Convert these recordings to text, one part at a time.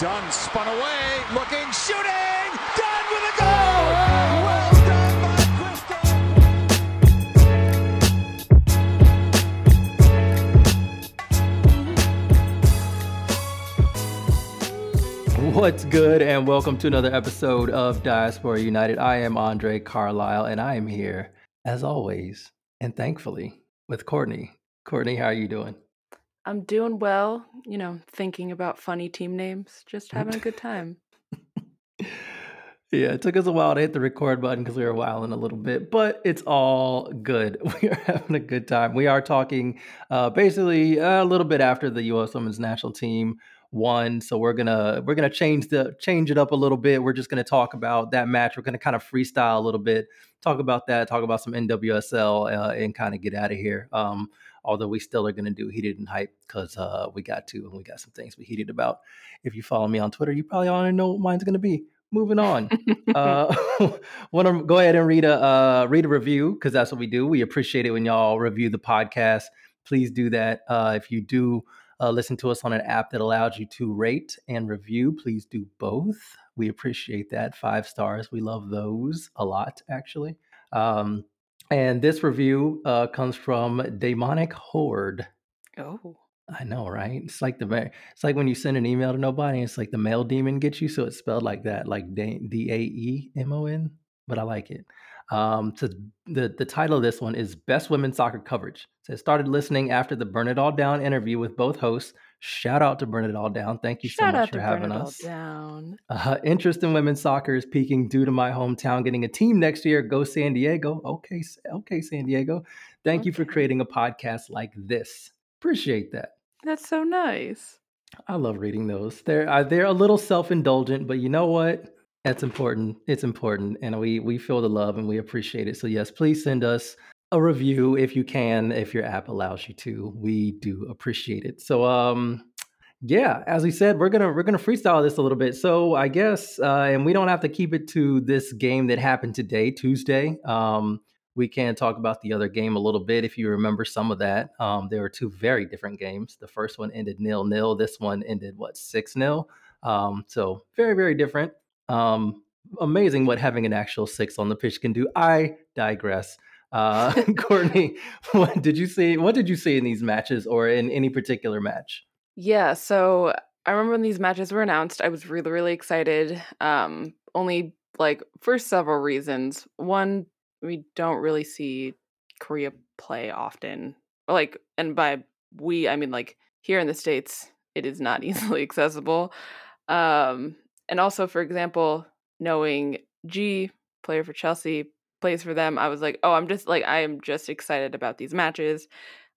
Dunn spun away, looking, shooting! Dunn with a goal! Well done by Crystal! What's good, and welcome to another episode of Diaspora United. I am Andre Carlisle, and I am here, as always, and thankfully, with Courtney. Courtney, how are you doing? I'm doing well, you know, thinking about funny team names, just having a good time. Yeah, it took us a while to hit the record button because we were wilding a little bit, but it's all good. We are having a good time. We are talking uh, basically a little bit after the U.S. Women's National Team won, so we're gonna we're gonna change the change it up a little bit. We're just gonna talk about that match. We're gonna kind of freestyle a little bit, talk about that, talk about some NWSL, uh, and kind of get out of here. Um, although we still are going to do heated and hype because uh, we got to and we got some things we heated about. If you follow me on Twitter, you probably already know what mine's going to be. Moving on, uh, want to go ahead and read a uh, read a review because that's what we do. We appreciate it when y'all review the podcast. Please do that. Uh, if you do uh, listen to us on an app that allows you to rate and review, please do both. We appreciate that. Five stars. We love those a lot, actually. Um, and this review uh, comes from Daemonic Horde. oh, I know, right? It's like the it's like when you send an email to nobody, it's like the mail demon gets you, so it's spelled like that, like D A E M O N. But I like it. Um, so the the title of this one is Best Women's Soccer Coverage. So I started listening after the Burn It All Down interview with both hosts. Shout out to Burn It All Down. Thank you shout so much out for to having Burn It All us. Down. Uh, interest in women's soccer is peaking due to my hometown getting a team next year. Go San Diego. Okay, okay, San Diego. Thank you for creating a podcast like this. Appreciate that. That's so nice. I love reading those. They're uh, they're a little self indulgent, but you know what? That's important. It's important, and we we feel the love and we appreciate it. So yes, please send us a review if you can, if your app allows you to. We do appreciate it. So um, yeah, as we said, we're gonna we're gonna freestyle this a little bit. So I guess, uh, and we don't have to keep it to this game that happened today, Tuesday. Um, we can talk about the other game a little bit if you remember some of that. Um, there were two very different games. The first one ended nil nil. This one ended what six nil. Um, so very very different. Um, amazing what having an actual six on the pitch can do. I digress. Uh, Courtney, what did you see? What did you see in these matches, or in any particular match? Yeah, so I remember when these matches were announced, I was really, really excited. Um, only like for several reasons. One, we don't really see Korea play often. Like, and by we, I mean like here in the States, it is not easily accessible. Um, and also, for example, knowing Ji, player for Chelsea, plays for them, I was like, oh, I'm just like, I am just excited about these matches.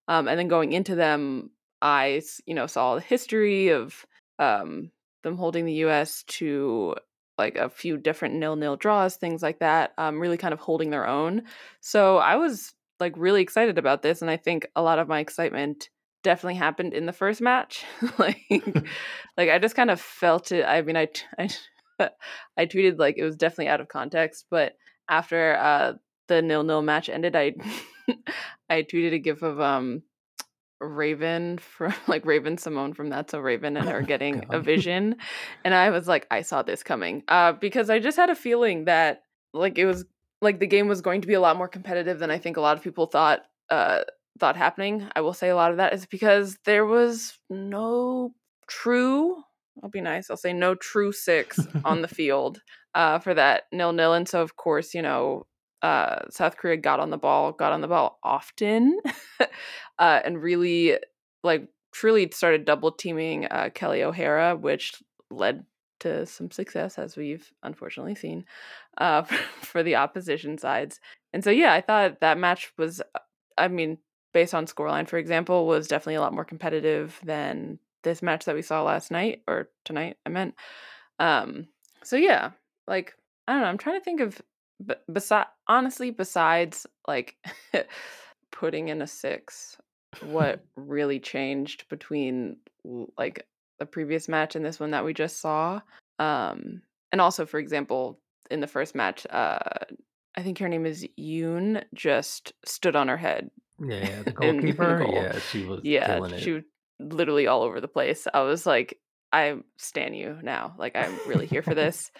Um, and then going into them, I you know, saw the history of um, them holding the U.S. to like a few different nil-nil draws, things like that. Um, really kind of holding their own. So I was like really excited about this, and I think a lot of my excitement definitely happened in the first match. like, like I just kind of felt it. I mean, I, I, I tweeted like it was definitely out of context, but after uh, the nil-nil match ended, I, I tweeted a gif of um Raven from like Raven-Symoné from That's So Raven and her getting a vision. And I was like, I saw this coming. Uh because I just had a feeling that like it was like the game was going to be a lot more competitive than I think a lot of people thought uh thought happening. I will say a lot of that is because there was no true I'll be nice. I'll say no true six on the field uh for that nil nil. And so of course, you know, uh South Korea got on the ball, got on the ball often. uh, and really like truly started double teaming uh, Kelley O'Hara, which led to some success as we've unfortunately seen uh, for the opposition sides. And so yeah, I thought that match was, uh, I mean, based on scoreline, for example, was definitely a lot more competitive than this match that we saw last night or tonight. I meant. Um, so yeah, like I don't know. I'm trying to think of, but besides, honestly, besides like putting in a six, what really changed between like the previous match and this one that we just saw? Um, and also, for example, in the first match, uh, I think her name is Yoon, just stood on her head Yeah, the in the goalkeeper. goal. Yeah, she was Yeah, she literally all over the place. I was like, I stan you now. Like I'm really here for this.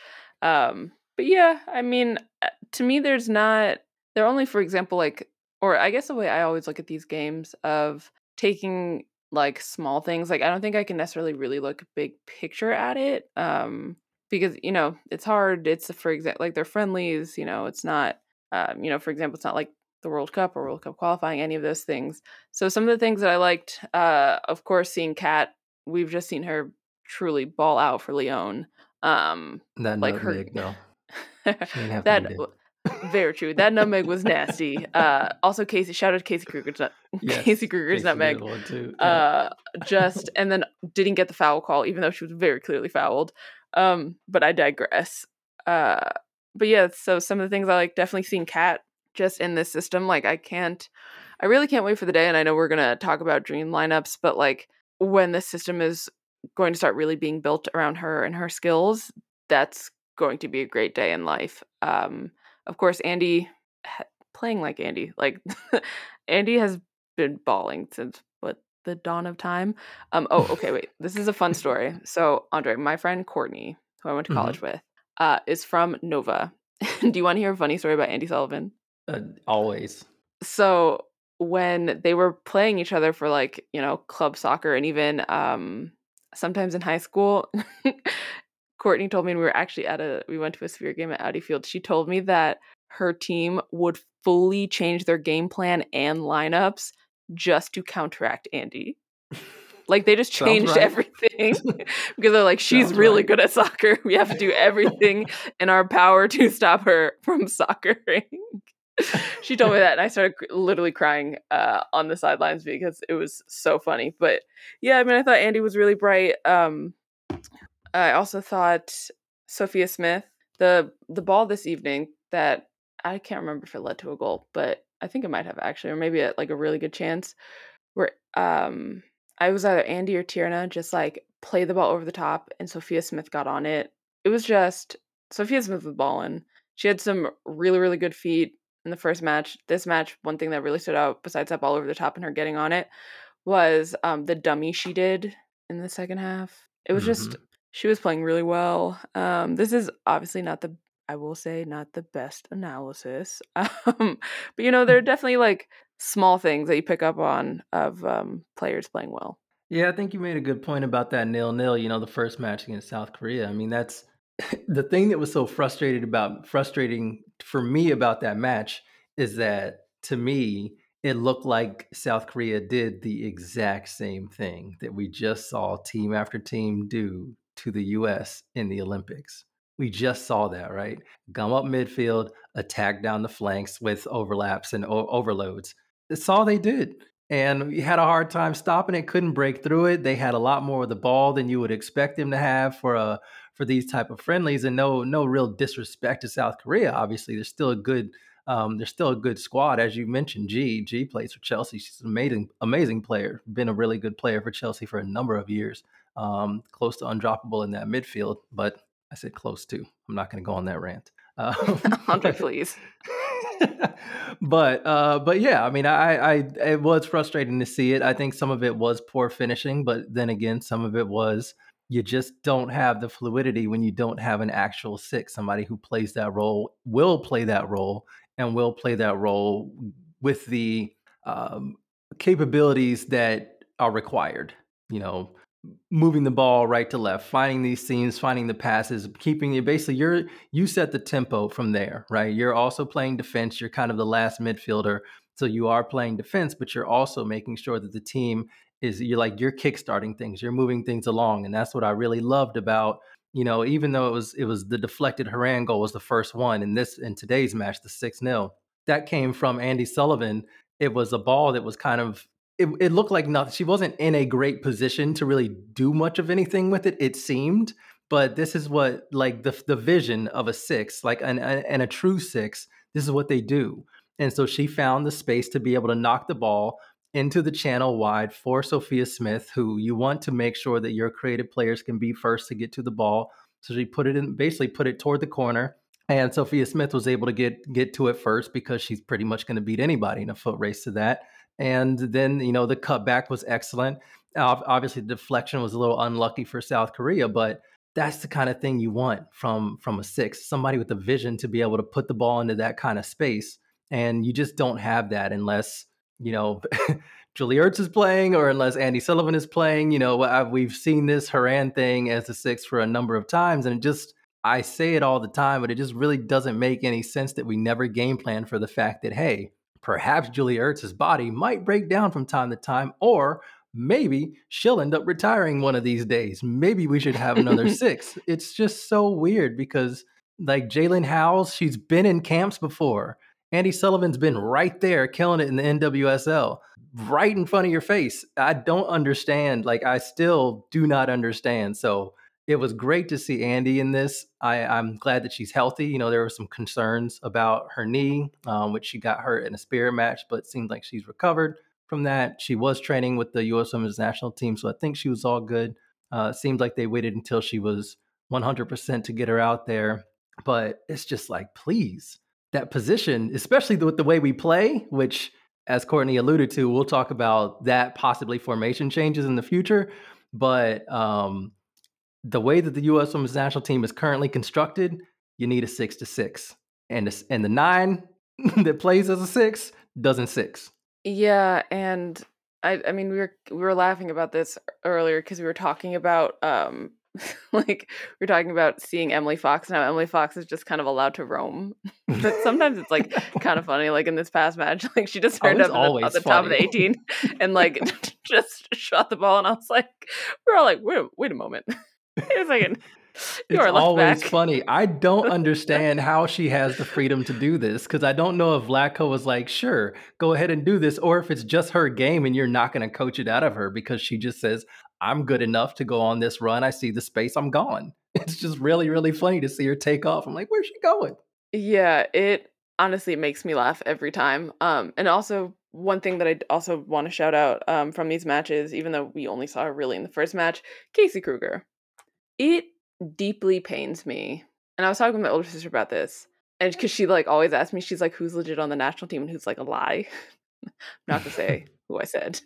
Um, but yeah, I mean, uh, to me, there's not. They're only, for example, like, or I guess the way I always look at these games of taking like small things. Like I don't think I can necessarily really look big picture at it. Um, because you know it's hard. It's for example, like they're friendlies. You know, it's not. Um, you know, for example, it's not like the World Cup or World Cup qualifying, any of those things. So some of the things that I liked, uh, of course, seeing Kat, we've just seen her truly ball out for Lyon. Um, that like her, though. that very true. That nutmeg was nasty. Uh, also, Casey, shout out to Casey Krueger's nut, Yes, Casey Krueger's Casey nutmeg. too. Yeah. Uh, just and then didn't get the foul call, even though she was very clearly fouled. Um, but I digress. Uh, but yeah, so some of the things I like definitely seeing Kat just in this system. Like I can't, I really can't wait for the day. And I know we're gonna talk about dream lineups, but like when the system is going to start really being built around her and her skills, that's going to be a great day in life. Um, of course, Andi playing like Andi, like Andi has been bawling since what the dawn of time. Um, oh, okay, wait, this is a fun story. So, Andre, my friend Courtney, who I went to college with, uh, is from Nova. Do you want to hear a funny story about Andi Sullivan? Uh, always. so when they were playing each other for like you know club soccer and even um sometimes in high school courtney told me and we were actually at a we went to a spirit game at audi field she told me that her team would fully change their game plan and lineups just to counteract andi like they just changed right. everything because they're like she's Sounds really right. good at soccer we have to do everything in our power to stop her from soccering she told me that and i started literally crying uh, on the sidelines because it was so funny. But yeah i mean i thought andi was really bright um, i also thought sophia smith the the ball this evening that i can't remember if it led to a goal but i think it might have actually or maybe a, like a really good chance where um i was either andi or tierna just like play the ball over the top and sophia smith got on it. It was just sophia smith was balling. She had some really really good feet in the first match. This match, one thing that really stood out, besides that ball over the top and her getting on it, was um, the dummy she did in the second half. It was just she was playing really well. Um, this is obviously not the I will say not the best analysis, um, but you know there are definitely like small things that you pick up on of um, players playing well. Yeah, I think you made a good point about that nil nil. You know, the first match against South Korea. I mean, that's the thing that was so frustrated about frustrating for me about that match is that to me it looked like South Korea did the exact same thing that we just saw team after team do to the US in the Olympics. We just saw that, right? Gum up midfield, attack down the flanks with overlaps and o- overloads. That's all they did and we had a hard time stopping it couldn't break through it they had a lot more of the ball than you would expect them to have for a for these type of friendlies and no no real disrespect to south korea obviously they're still a good um, they're still a good squad as you mentioned ji ji plays for chelsea she's an amazing amazing player been a really good player for chelsea for a number of years um, close to undroppable in that midfield but i said close to i'm not going to go on that rant um, Andre, please. but uh, but yeah, I mean, I, I it was frustrating to see it. I think some of it was poor finishing, but then again, some of it was you just don't have the fluidity when you don't have an actual six, somebody who plays that role, will play that role, and will play that role with the um, capabilities that are required. You know, moving the ball right to left, finding these seams, finding the passes, keeping it basically you're you set the tempo from there, right? You're also playing defense, you're kind of the last midfielder. So you are playing defense, but you're also making sure that the team is you're like you're kickstarting things, you're moving things along. And that's what I really loved about, you know, even though it was it was the deflected Horan goal was the first one in this in today's match, the 6-0. That came from Andi Sullivan. It was a ball that was kind of it, it looked like nothing. She wasn't in a great position to really do much of anything with it. It seemed, but this is what like the the vision of a six, like an, an and a true six. This is what they do. And so she found the space to be able to knock the ball into the channel wide for Sophia Smith, who you want to make sure that your creative players can be first to get to the ball. So she put it in, basically put it toward the corner. And Sophia Smith was able to get get to it first because she's pretty much going to beat anybody in a foot race to that. And then, you know, the cutback was excellent. Obviously, the deflection was a little unlucky for South Korea, but that's the kind of thing you want from from a six, somebody with a vision to be able to put the ball into that kind of space. And you just don't have that unless you know Julie Ertz is playing or unless Andi Sullivan is playing. You know, uh, we've seen this Horan thing as a six for a number of times, and it just I say it all the time, but it just really doesn't make any sense that we never game plan for the fact that hey, perhaps Julie Ertz's body might break down from time to time, or maybe she'll end up retiring one of these days. Maybe we should have another six. It's just so weird because like Jalen Howells, she's been in camps before. Andi Sullivan's been right there killing it in the NWSL, right in front of your face. I don't understand. Like, I still do not understand. So it was great to see Andi in this. I, am glad that she's healthy. You know, there were some concerns about her knee, um, which she got hurt in a spirit match, but it seems like she's recovered from that. She was training with the U.S. Women's National Team, so I think she was all good. Uh, seems like they waited until she was 100% to get her out there. But it's just like, please, that position, especially with the way we play, which, as Courtney alluded to, we'll talk about that possibly formation changes in the future. But um, the way that the U.S. Women's National Team is currently constructed, you need a six to six, and the, and the nine that plays as a six doesn't six. Yeah, and I I mean we were we were laughing about this earlier because we were talking about um like we are talking about seeing Emily Fox now. Emily Fox is just kind of allowed to roam. but sometimes it's like kind of funny. Like in this past match, like she just turned oh, up at the, top of the 18 and like just shot the ball, and I was like, we're all like, wait, wait a moment, wait a second. You it's always back. funny. I don't understand how she has the freedom to do this because I don't know if Vlatko was like, sure, go ahead and do this, or if it's just her game and you're not going to coach it out of her because she just says, I'm good enough to go on this run. I see the space, I'm gone. It's just really, really funny to see her take off. I'm like, where's she going? Yeah, it honestly makes me laugh every time. Um, and also one thing that I also want to shout out um, from these matches, even though we only saw her really in the first match, Casey Krueger. It deeply pains me, and I was talking with my older sister about this, and because she like always asks me, she's like, "Who's legit on the national team and who's like a lie?" Not to say who I said,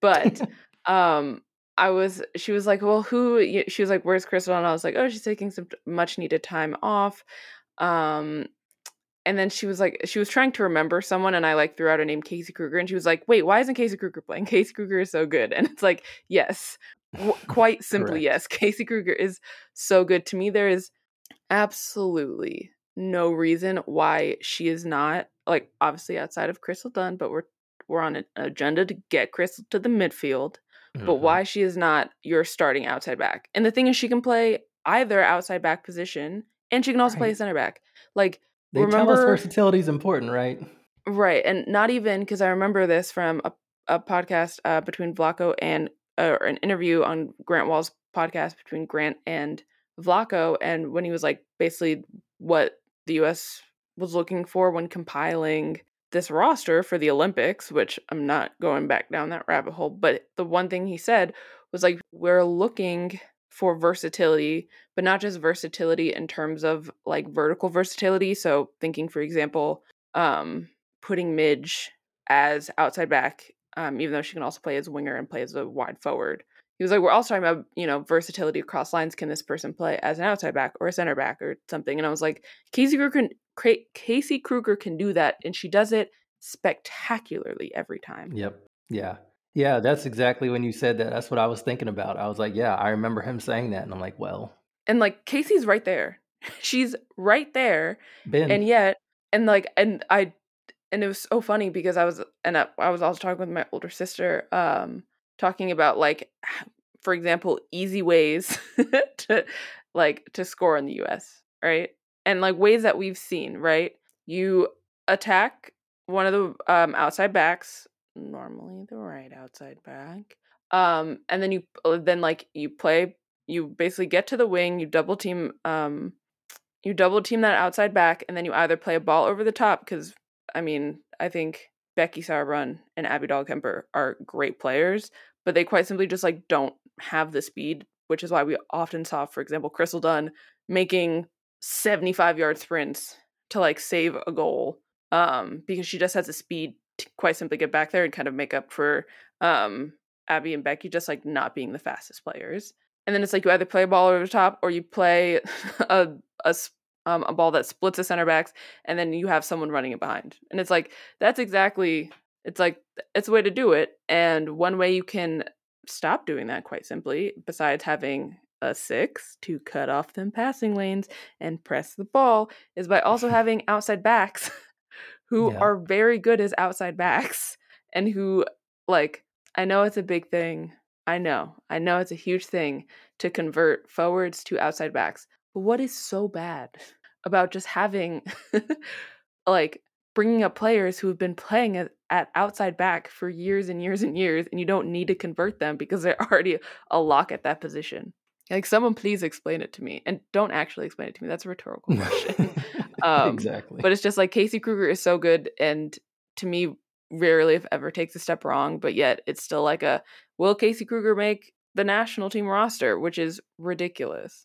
but um, I was, she was like, well, who, she was like, where's Crystal? And I was like, oh, she's taking some much needed time off. Um, and then she was like, she was trying to remember someone, and I like threw out a name, Casey Krueger, and she was like, wait, why isn't Casey Krueger playing? Casey Krueger is so good. And it's like, yes, w- quite simply, yes, Casey Krueger is so good. To me, there is absolutely no reason why she is not like obviously outside of Crystal Dunn, but we're we're on an agenda to get Crystal to the midfield mm-hmm. but why she is not your starting outside back. And the thing is, she can play either outside back position and she can also right. play center back. Like, they remember, tell us versatility is important, right? Right. And not even because I remember this from a, a podcast uh, between Vlatko and uh, an interview on Grant Wahl's podcast between Grant and Vlatko. And when he was like, basically, what the US was looking for when compiling this roster for the Olympics, which I'm not going back down that rabbit hole, but the one thing he said was like, we're looking for versatility, but not just versatility in terms of like vertical versatility. So thinking, for example, um, putting Midge as outside back, um, even though she can also play as winger and play as a wide forward. He was like, we're also talking about, you know, versatility across lines. Can this person play as an outside back or a center back or something? And I was like, Casey Krueger can, Casey Krueger can do that, and she does it spectacularly every time. Yep. Yeah. Yeah, that's exactly when you said that. That's what I was thinking about. I was like, yeah, I remember him saying that. And I'm like, well. And like Casey's right there. She's right there. Ben. And yet, and like, and I, and it was so funny because I was, and I, I was also talking with my older sister, um, talking about like, for example, easy ways to like to score in the US, right? and like ways that we've seen, right? You attack one of the um, outside backs, normally the right outside back, um, and then you uh, then like you play, you basically get to the wing, you double team, um, you double team that outside back, and then you either play a ball over the top because I mean I think Becky Sauerbrunn and Abby Dahlkemper are great players, but they quite simply just like don't have the speed, which is why we often saw, for example, Crystal Dunn making 75 yard sprints to like save a goal um because she just has the speed to quite simply get back there and kind of make up for um Abby and Becky just like not being the fastest players. And then it's like you either play a ball over the top or you play a a um, a ball that splits the center backs, and then you have someone running it behind. And it's like that's exactly it's like it's a way to do it. And one way you can stop doing that, quite simply, besides having a six to cut off them passing lanes and press the ball, is by also having outside backs who yeah. are very good as outside backs and who like I know it's a big thing. I know. I know it's a huge thing to convert forwards to outside backs. But what is so bad about just having like bringing up players who have been playing at, at, outside back for years and years and years and you don't need to convert them because they're already a lock at that position? Like someone please explain it to me and don't actually explain it to me that's a rhetorical question. Um, exactly. but it's just like casey krueger is so good and to me rarely if ever takes a step wrong but yet it's still like a will casey krueger make the national team roster? which is ridiculous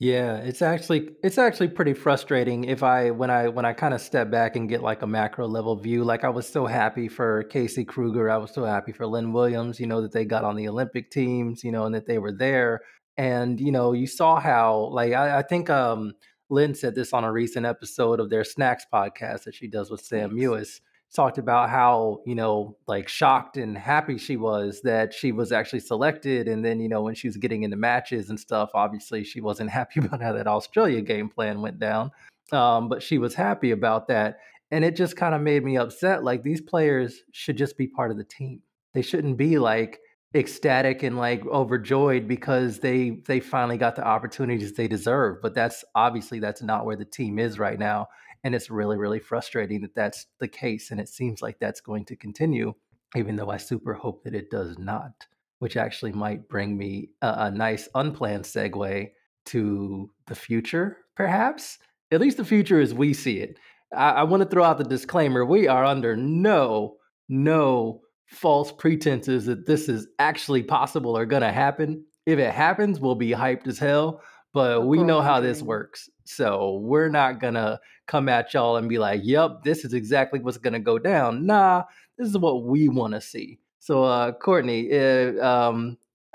yeah, it's actually it's actually pretty frustrating if I when I when I kind of step back and get like a macro level view. Like I was so happy for Casey Krueger, I was so happy for Lynn Williams, you know, that they got on the Olympic teams, you know, and that they were there. And, you know, you saw how like I, I think um Lynn said this on a recent episode of their snacks podcast that she does with Sam Mewis talked about how you know like shocked and happy she was that she was actually selected and then you know when she was getting into matches and stuff obviously she wasn't happy about how that australia game plan went down um, but she was happy about that and it just kind of made me upset like these players should just be part of the team. They shouldn't be like ecstatic and like overjoyed because they they finally got the opportunities they deserve but that's obviously that's not where the team is right now and it's really, really frustrating that that's the case. And it seems like that's going to continue, even though I super hope that it does not, which actually might bring me a, a nice unplanned segue to the future, perhaps. At least the future as we see it. I, I want to throw out the disclaimer we are under no, no false pretenses that this is actually possible or going to happen. If it happens, we'll be hyped as hell but we know how this works. So we're not gonna come at y'all and be like, "Yep, this is exactly what's gonna go down." Nah, this is what we want to see. So, uh, Courtney, uh, um,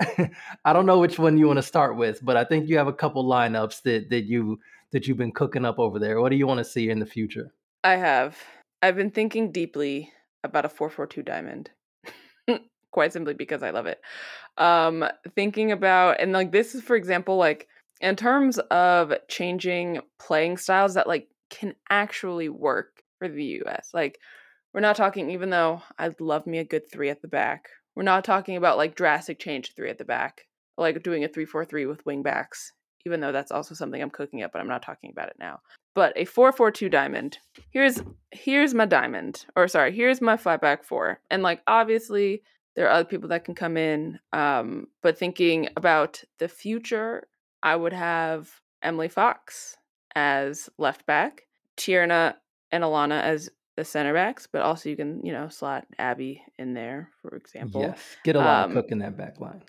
I don't know which one you want to start with, but I think you have a couple lineups that that you that you've been cooking up over there. What do you want to see in the future? I have. I've been thinking deeply about a four four two diamond. Quite simply because I love it. Um, thinking about and like this is for example like in terms of changing playing styles that like can actually work for the US. Like we're not talking even though I'd love me a good 3 at the back. We're not talking about like drastic change 3 at the back. Like doing a 3-4-3 with wing backs, even though that's also something I'm cooking up, but I'm not talking about it now. But a 4-4-2 diamond. Here's here's my diamond. Or sorry, here's my flat back 4. And like obviously there are other people that can come in um, but thinking about the future I would have Emily Fox as left back, Tierna and Alana as the center backs, but also you can, you know, slot Abby in there, for example. Yes, get a lot um, of Cook in that back line.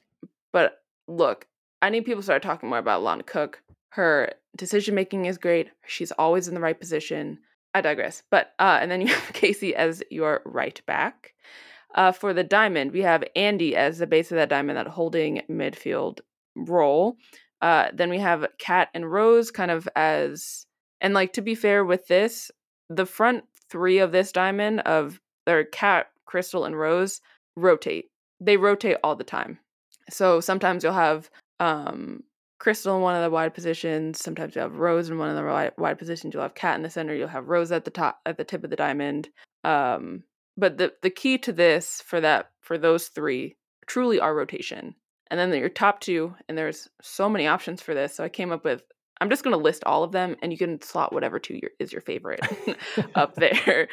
But look, I need people to start talking more about Alana Cook. Her decision making is great. She's always in the right position. I digress. But uh, and then you have Casey as your right back. Uh, for the diamond, we have Andi as the base of that diamond, that holding midfield role. Uh, then we have Cat and Rose kind of as, and like to be fair with this, the front three of this diamond of their Cat, Crystal, and Rose rotate. They rotate all the time. So sometimes you'll have um, Crystal in one of the wide positions. Sometimes you have Rose in one of the wide, wide positions. You'll have Cat in the center. You'll have Rose at the top, at the tip of the diamond. Um, but the the key to this for that for those three truly are rotation and then your top two, and there's so many options for this. So I came up with I'm just going to list all of them, and you can slot whatever two your, is your favorite up there.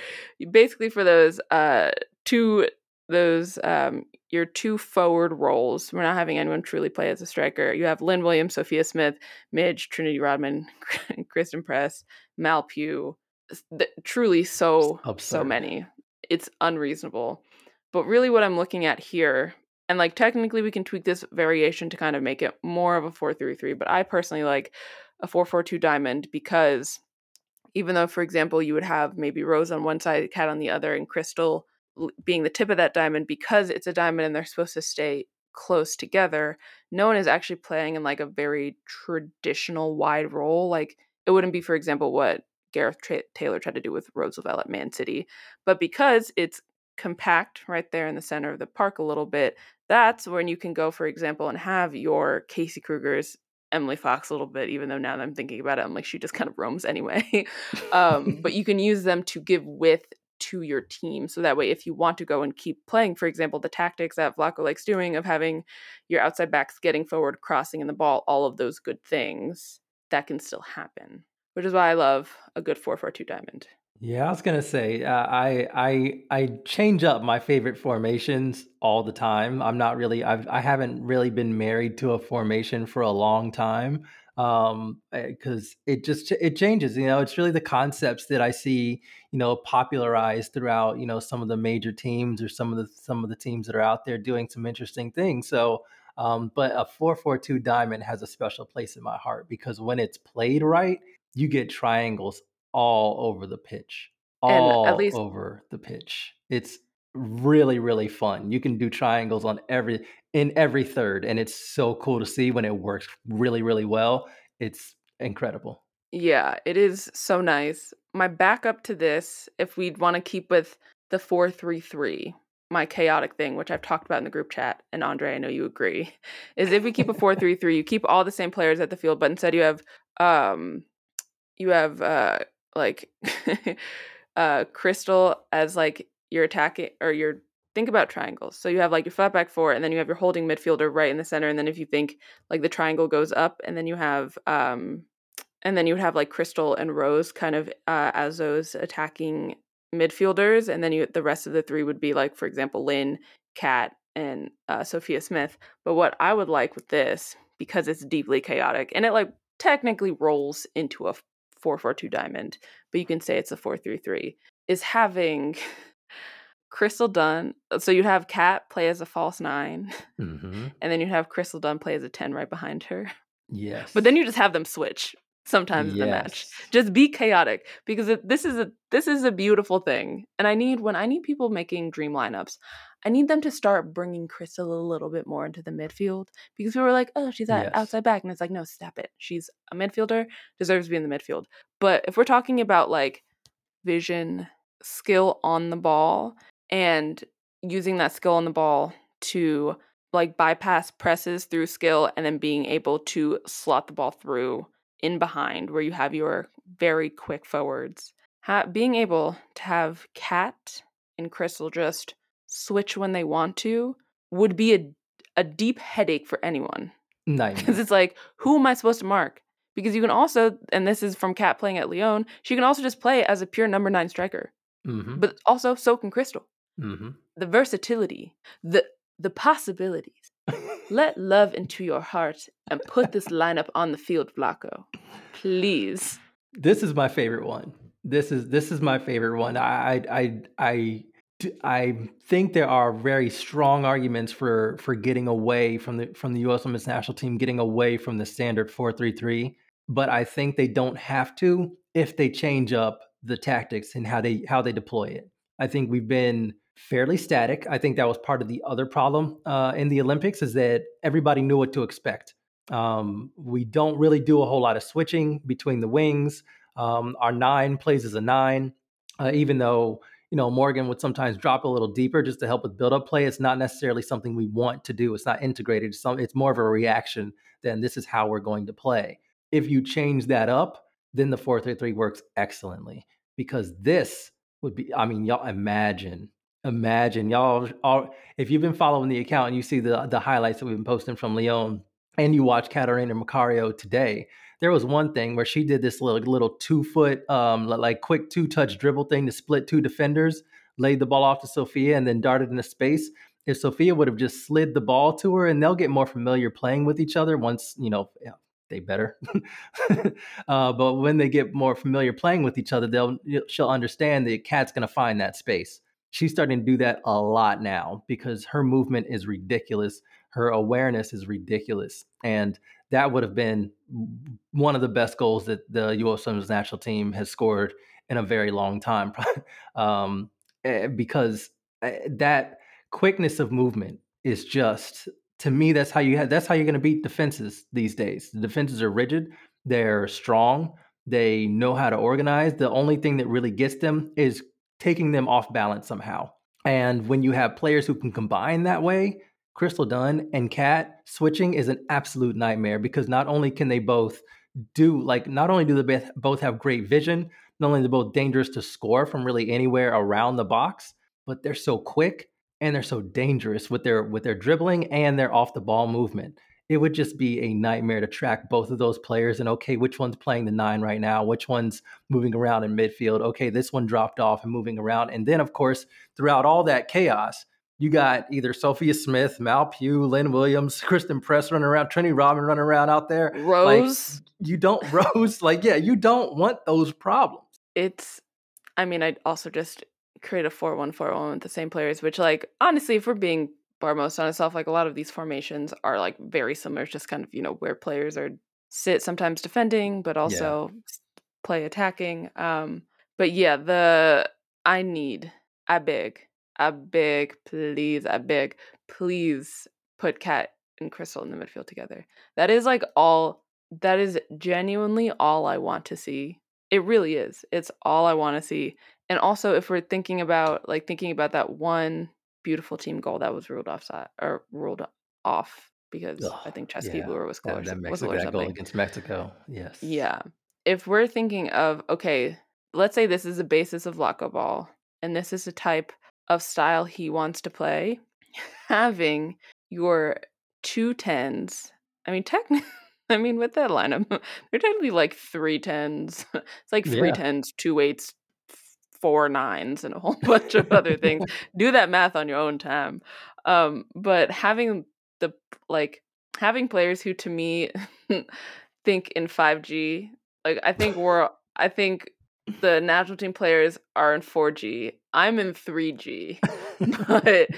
Basically, for those uh, two, those um, your two forward roles, we're not having anyone truly play as a striker. You have Lynn Williams, Sophia Smith, Midge, Trinity Rodman, Christen Press, Mal Pugh. truly, so so many. It's unreasonable. But really, what I'm looking at here and like technically we can tweak this variation to kind of make it more of a 433, but I personally like a 442 diamond because even though for example you would have maybe Rose on one side, cat on the other and Crystal being the tip of that diamond because it's a diamond and they're supposed to stay close together no one is actually playing in like a very traditional wide role like it wouldn't be for example what gareth Tra- taylor tried to do with Rose Lavelle at man city but because it's compact right there in the center of the park a little bit that's when you can go for example and have your casey kruegers Emily Fox a little bit, even though now that I'm thinking about it, I'm like, she just kind of roams anyway. um, but you can use them to give width to your team. So that way, if you want to go and keep playing, for example, the tactics that Vlatko likes doing of having your outside backs getting forward, crossing in the ball, all of those good things, that can still happen. Which is why I love a good 4 4 2 diamond. Yeah, I was gonna say uh, I I I change up my favorite formations all the time. I'm not really I've I haven't really been married to a formation for a long time um because eh, it just it changes you know it's really the concepts that i see you know popularized throughout you know some of the major teams or some of the some of the teams that are out there doing some interesting things so um but a 442 diamond has a special place in my heart because when it's played right you get triangles all over the pitch all at least over the pitch. It's really really fun. You can do triangles on every in every third and it's so cool to see when it works really really well. It's incredible. Yeah it is so nice. My backup to this if we'd want to keep with the 433 my chaotic thing which i've talked about in the group chat and andre i know you agree is if we keep a 433 you keep all the same players at the field but instead you have um you have uh like uh crystal as like your attacking or your think about triangles. So you have like your flat back four, and then you have your holding midfielder right in the center. And then if you think like the triangle goes up, and then you have um and then you would have like Crystal and Rose kind of uh, as those attacking midfielders, and then you the rest of the three would be like, for example, Lynn, Kat, and uh, Sophia Smith. But what I would like with this, because it's deeply chaotic, and it like technically rolls into a four four two diamond, but you can say it's a four three three, is having Crystal Dunn. Uh, so you'd have Cat play as a false 9 mm-hmm. and then you'd have Crystal Dunn play as a ten right behind her. Yes, but then you just have them switch sometimes yes. in the match. Just be chaotic because this is a this is a beautiful thing. And I need when I need people making dream lineups, I need them to start bringing Crystal a little bit more into the midfield because we were like, oh, she's at yes. outside back, and it's like, no, stop it. She's a midfielder, deserves to be in the midfield. But if we're talking about like vision, skill on the ball, and using that skill on the ball to like bypass presses through skill and then being able to slot the ball through in behind where you have your very quick forwards. Ha- being able to have Cat and Crystal just switch when they want to would be a, a deep headache for anyone. Because it's like, who am I supposed to mark? Because you can also, and this is from Kat playing at Lyon, she can also just play as a pure number nine striker. Mm-hmm. But also, so can Crystal. Mm-hmm. The versatility, the the possibilities. Let love into your heart and put this lineup on the field, Vlatko. Please. This is my favorite one. This is this is my favorite one. I I I I think there are very strong arguments for for getting away from the from the U.S. Women's National Team, getting away from the standard four three three. But I think they don't have to if they change up the tactics and how they how they deploy it. I think we've been fairly static. I think that was part of the other problem uh, in the Olympics is that everybody knew what to expect. Um, we don't really do a whole lot of switching between the wings. Um, our nine plays as a nine, uh, even though you know Morgan would sometimes drop a little deeper just to help with build-up play. It's not necessarily something we want to do. It's not integrated. It's, some, it's more of a reaction than this is how we're going to play. If you change that up, then the four three three works excellently because this would be. I mean, y'all imagine imagine y'all all if you've been following the account and you see the the highlights that we've been posting from Lyon and you watch Catarina Macario today, there was one thing where she did this little little two foot um like quick two touch dribble thing to split two defenders, laid the ball off to Sophia and then darted into space. If Sophia would have just slid the ball to her and they'll get more familiar playing with each other once, you know, yeah, they better. uh, but when they get more familiar playing with each other, they'll she'll understand that cat's going to find that space she's starting to do that a lot now because her movement is ridiculous. Her awareness is ridiculous. And that would have been one of the best goals that the U.S. Women's national team has scored in a very long time um, eh, because that quickness of movement is just to me that's how you have that's how you're going to beat defenses these days. The defenses are rigid, they're strong, they know how to organize. The only thing that really gets them is taking them off balance somehow. And when you have players who can combine that way, Crystal Dunn and Cat switching is an absolute nightmare because not only can they both do like not only do they both have great vision, not only they're both dangerous to score from really anywhere around the box, but they're so quick and they're so dangerous with their with their dribbling and their off the ball movement. It would just be a nightmare to track both of those players and okay, which one's playing the nine right now, which one's moving around in midfield. Okay, this one dropped off and moving around. And then of course, throughout all that chaos, you got either Sophia Smith, Mal Pugh, Lynn Williams, Christen Press running around, Trinity Rodman running around out there. Rose. Like, you don't Rose, like, yeah, you don't want those problems. It's I mean, I'd also just create a 4-1-4-1 with the same players, which like honestly, if we're being bar most on itself, like a lot of these formations are like very similar, It's just kind of, you know, where players are sit sometimes defending, but also yeah. play attacking. Um, but yeah, the I need I beg, I beg, please, I beg, please put Cat and Crystal in the midfield together. That is like all that is genuinely all I want to see. It really is. It's all I want to see and also if we're thinking about like thinking about that one beautiful team goal that was ruled off or ruled off because Ugh, I think Chesky yeah. Brewer was oh, close. That, that Mexico that goal against Mexico. Yes. Yeah. If we're thinking of okay, let's say this is the basis of Vlatko Ball, and this is a type of style he wants to play, having your two tens. I mean, technically. I mean, with that lineup, they're technically like three tens. It's like three yeah. tens, two eights, four nines and a whole bunch of other things. Do that math on your own time. Um, but having the like having players who to me think in 5G, like I think we're I think the national team players are in 4G. I'm in 3G. but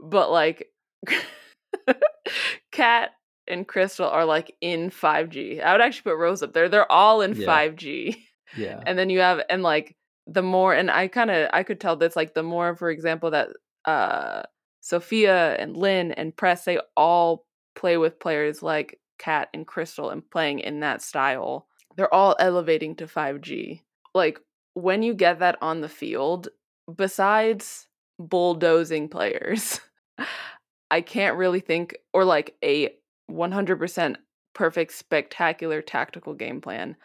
but like Cat and Crystal are like in 5G. I would actually put Rose up there. They're all in yeah. 5G. Yeah. And then you have and like the more and i kind of i could tell this like the more for example that uh sophia and lynn and press they all play with players like cat and crystal and playing in that style they're all elevating to 5g like when you get that on the field besides bulldozing players i can't really think or like a 100% perfect spectacular tactical game plan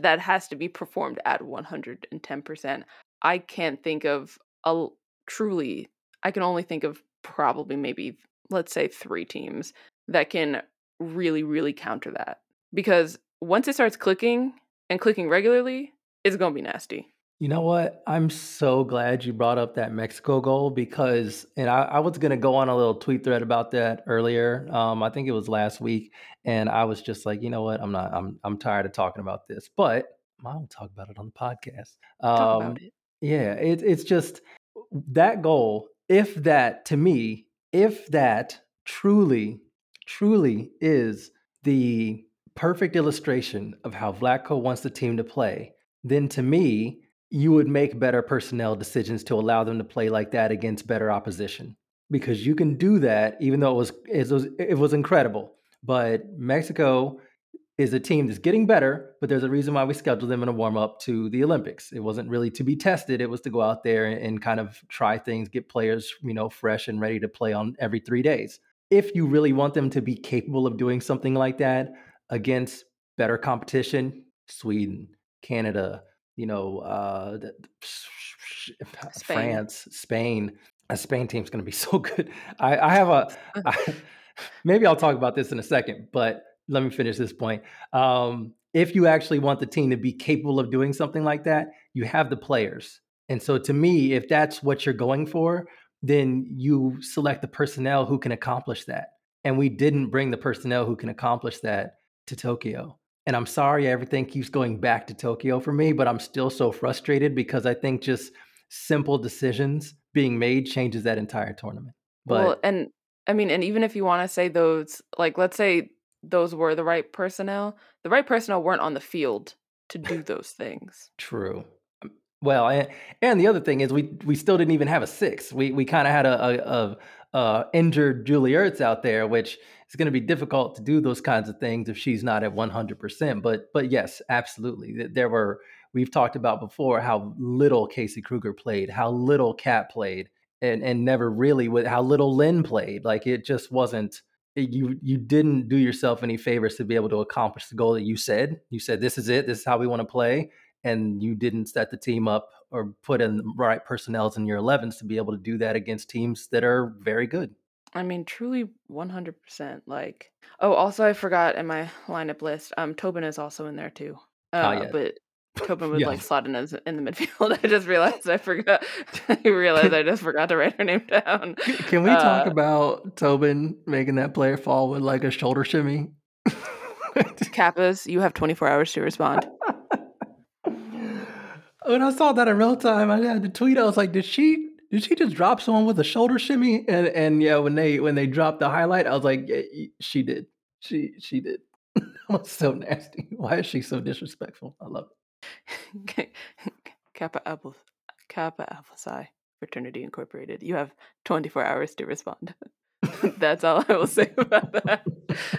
that has to be performed at 110%. I can't think of a truly, I can only think of probably maybe, let's say, three teams that can really, really counter that. Because once it starts clicking and clicking regularly, it's going to be nasty. You know what? I'm so glad you brought up that Mexico goal because, and I, I was going to go on a little tweet thread about that earlier. Um, I think it was last week, and I was just like, you know what? I'm not. I'm I'm tired of talking about this, but I'll talk about it on the podcast. Um, it. Yeah, it, it's just that goal. If that to me, if that truly, truly is the perfect illustration of how Vlatko wants the team to play, then to me you would make better personnel decisions to allow them to play like that against better opposition. Because you can do that even though it was it was, it was incredible. But mexico is a team that's getting better but there's a reason why we scheduled them in a warm up to the olympics. It wasn't really to be tested. It was to go out there and, and kind of try things get players you know fresh and ready to play on every three days. If you really want them to be capable of doing something like that against better competition sweden canada you know, uh, Spain. France, Spain. A Spain team's going to be so good. I, I have a. I, maybe I'll talk about this in a second, but let me finish this point. Um, if you actually want the team to be capable of doing something like that, you have the players. And so, to me, if that's what you're going for, then you select the personnel who can accomplish that. And we didn't bring the personnel who can accomplish that to Tokyo. And I'm sorry everything keeps going back to Tokyo for me, but I'm still so frustrated because I think just simple decisions being made changes that entire tournament. But well, and I mean, and even if you want to say those, like, let's say those were the right personnel, the right personnel weren't on the field to do those things. True. Well, and, and the other thing is we we still didn't even have a six. We we kind of had a, a, a, a injured Julie Ertz out there, which is going to be difficult to do those kinds of things if she's not at one hundred percent. But but yes, absolutely. There were we've talked about before how little Casey Krueger played, how little Cat played, and and never really with how little Lynn played. Like it just wasn't. You you didn't do yourself any favors to be able to accomplish the goal that you said. You said this is it. This is how we want to play and you didn't set the team up or put in the right personnel in your 11s to be able to do that against teams that are very good. I mean, truly 100%. Like, oh, also, I forgot in my lineup list, um, Tobin is also in there too. Uh, oh, yeah. But Tobin would yeah. like slot in as in the midfield. I just realized I forgot. I realized I just forgot to write her name down. Can we uh, talk about Tobin making that player fall with like a shoulder shimmy? Kappas, you have 24 hours to respond when I saw that in real time, I had to tweet. I was like, "Did she? Did she just drop someone with a shoulder shimmy?" And and yeah, when they when they dropped the highlight, I was like, yeah, "She did. She she did." that was so nasty. Why is she so disrespectful? I love it. Kappa Apple Kappa Alpha Psi Fraternity Incorporated. You have 24 hours to respond. That's all I will say about that.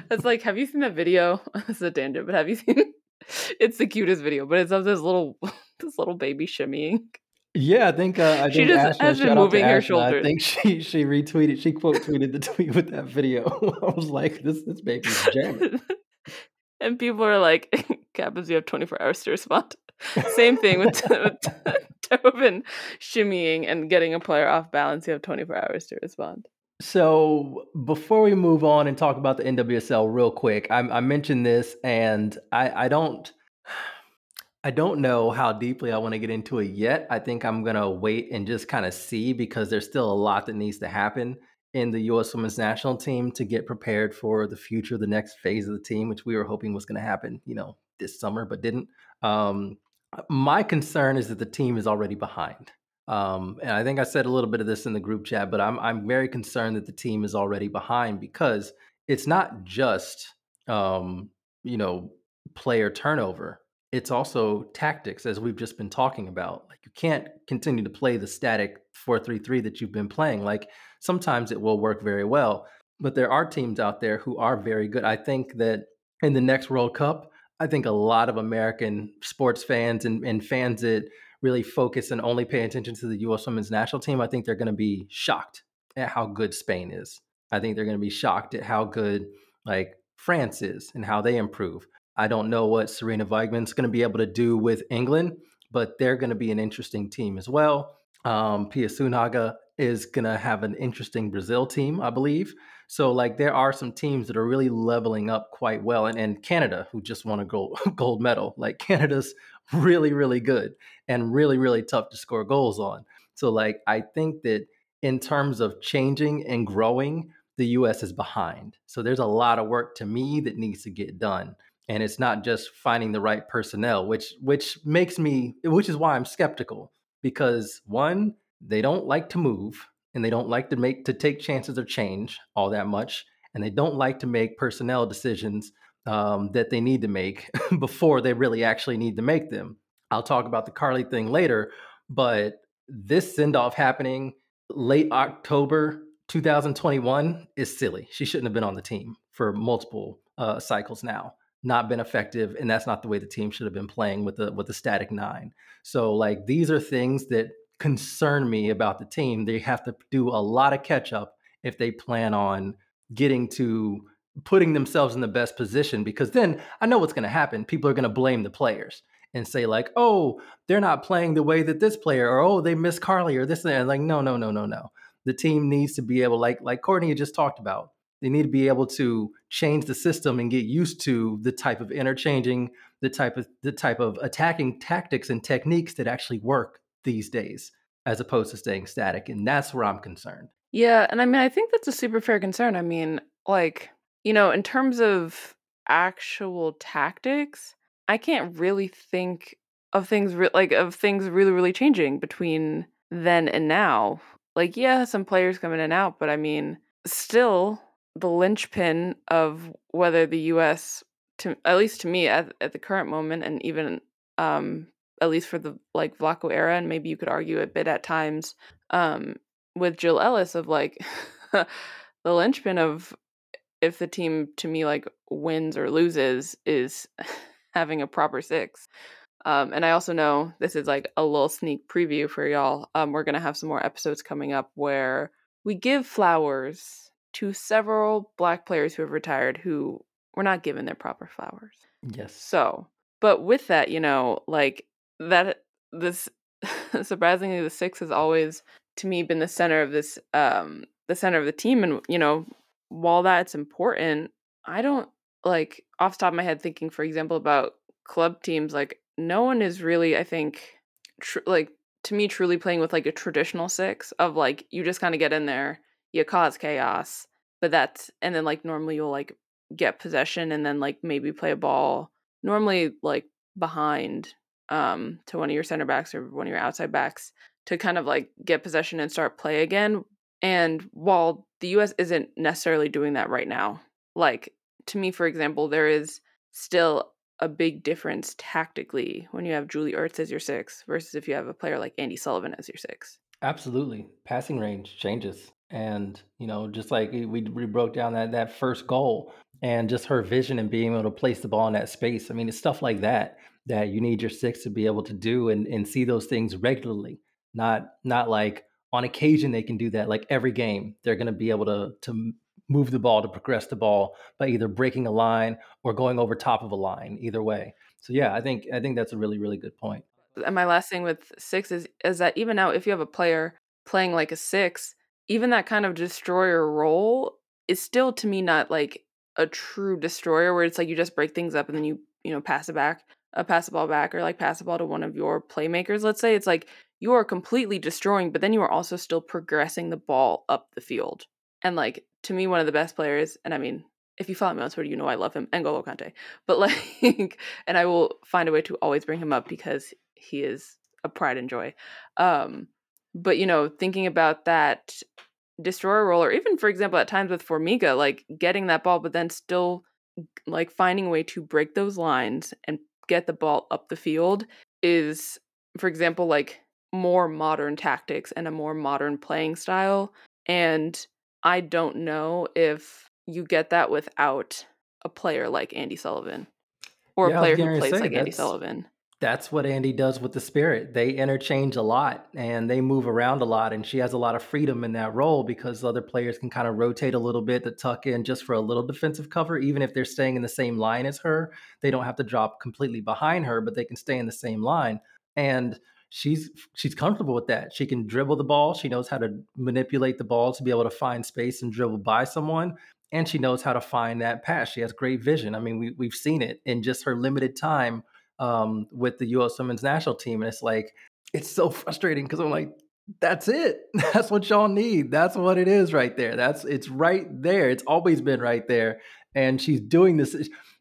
It's like, have you seen that video? It's a tangent, but have you seen? It's the cutest video, but it's of this little this little baby shimmying. Yeah, I think uh, I think she just has been moving her shoulders. I think she she retweeted, she quote tweeted the tweet with that video. I was like, this this baby's jamming. and people are like, Kappas, you have 24 hours to respond. Same thing with, with Tobin shimmying and getting a player off balance. You have 24 hours to respond. So before we move on and talk about the NWSL real quick, I, I mentioned this, and I, I don't. I don't know how deeply I want to get into it yet. I think I'm to wait and just kind of see because there's still a lot that needs to happen in the U.S. women's national team to get prepared for the future, the next phase of the team, which we were hoping was going to happen, you know, this summer, but didn't. Um, my concern is that the team is already behind. Um, and I think I said a little bit of this in the group chat, but I'm I'm very concerned that the team is already behind because it's not just um, you know player turnover. It's also tactics as we've just been talking about. Like you can't continue to play the static 433 that you've been playing. Like sometimes it will work very well but there are teams out there who are very good. I think that in the next world cup i think a lot of american sports fans and, and fans that really focus and only pay attention to the us women's national team i think they're going to be shocked at how good spain is i think they're going to be shocked at how good like france is and how they improve I don't know what Sarina Wiegman's going to be able to do with England, but they're going to be an interesting team as well. Um, Pia Sundhage is going to have an interesting Brazil team, I believe. So, like, there are some teams that are really leveling up quite well. And, and Canada, who just won a gold, gold medal, like, Canada's really, really good and really, really tough to score goals on. So, like, I think that in terms of changing and growing, the US is behind. So, there's a lot of work to me that needs to get done and it's not just finding the right personnel which which makes me which is why i'm skeptical because one they don't like to move and they don't like to make to take chances of change all that much and they don't like to make personnel decisions um, that they need to make before they really actually need to make them. I'll talk about the carli thing later but this send off happening late october 2021 is silly. She shouldn't have been on the team for multiple uh, cycles now not been effective and that's not the way the team should have been playing with the with the static nine. So like these are things that concern me about the team. They have to do a lot of catch up if they plan on getting to putting themselves in the best position because then i know what's going to happen people are going to blame the players and say like oh they're not playing the way that this player or oh they miss carli or this and like no no no no no the team needs to be able like like courtney just talked about they need to be able to change the system and get used to the type of interchanging, the type of the type of attacking tactics and techniques that actually work these days, as opposed to staying static. And that's where I'm concerned. Yeah, and I mean, I think that's a super fair concern. I mean, like you know, in terms of actual tactics, I can't really think of things re- like of things really really changing between then and now. Like, yeah, some players come in and out, but I mean, still the linchpin of whether the U.S. to at least to me at, at the current moment, and even um, at least for the like Vlatko era, and maybe you could argue a bit at times um, with Jill Ellis of like the linchpin of if the team to me like wins or loses is having a proper six. Um, and I also know this is like a little sneak preview for y'all. Um, we're gonna have some more episodes coming up where we give flowers to several black players who have retired who were not given their proper flowers. Yes. So, but with that, you know, like that, this surprisingly, the six has always to me been the center of this, um, the center of the team. And, you know, while that's important, I don't like off top of my head thinking, for example, about club teams, like no one is really, I think, tr- like to me, truly playing with like a traditional six of like you just kind of get in there, you cause chaos, but that's and then like normally you'll like get possession and then like maybe play a ball normally like behind um to one of your center backs or one of your outside backs to kind of like get possession and start play again. And while the US isn't necessarily doing that right now, like to me, for example, there is still a big difference tactically when you have Julie Ertz as your six versus if you have a player like Andi Sullivan as your six. Absolutely. Passing range changes. And, you know, just like we, we broke down that, that first goal and just her vision and being able to place the ball in that space. I mean, it's stuff like that that you need your six to be able to do and, and see those things regularly. Not not like on occasion they can do that. Like every game, they're going to be able to to move the ball to progress the ball by either breaking a line or going over top of a line. Either way. So yeah, I think I think that's a really really good point. And my last thing with six is is that even now, if you have a player playing like a six, even that kind of destroyer role is still to me not like a true destroyer where it's like you just break things up and then you you know pass it back uh, pass the ball back or like pass the ball to one of your playmakers let's say it's like you are completely destroying but then you are also still progressing the ball up the field. And like to me one of the best players and i mean if you follow me on twitter you know i love him N'Golo Kante but like and i will find a way to always bring him up because he is a pride and joy. Um but you know thinking about that destroyer role or even for example at times with formiga like getting that ball but then still like finding a way to break those lines and get the ball up the field is for example like more modern tactics and a more modern playing style and i don't know if you get that without a player like Andi sullivan or Yeah, a player who plays say like Andi sullivan that's what Andi does with the spirit. They interchange a lot and they move around a lot, and she has a lot of freedom in that role because other players can kind of rotate a little bit to tuck in just for a little defensive cover, even if they're staying in the same line as her. They don't have to drop completely behind her, but they can stay in the same line. And she's she's comfortable with that. She can dribble the ball. She knows how to manipulate the ball to be able to find space and dribble by someone. And she knows how to find that pass. She has great vision. I mean, we, we've seen it in just her limited time um, with the U.S. Women's National Team, and it's like it's so frustrating because I'm like, that's it. That's what y'all need. That's what it is right there. That's it's right there. It's always been right there, and she's doing this.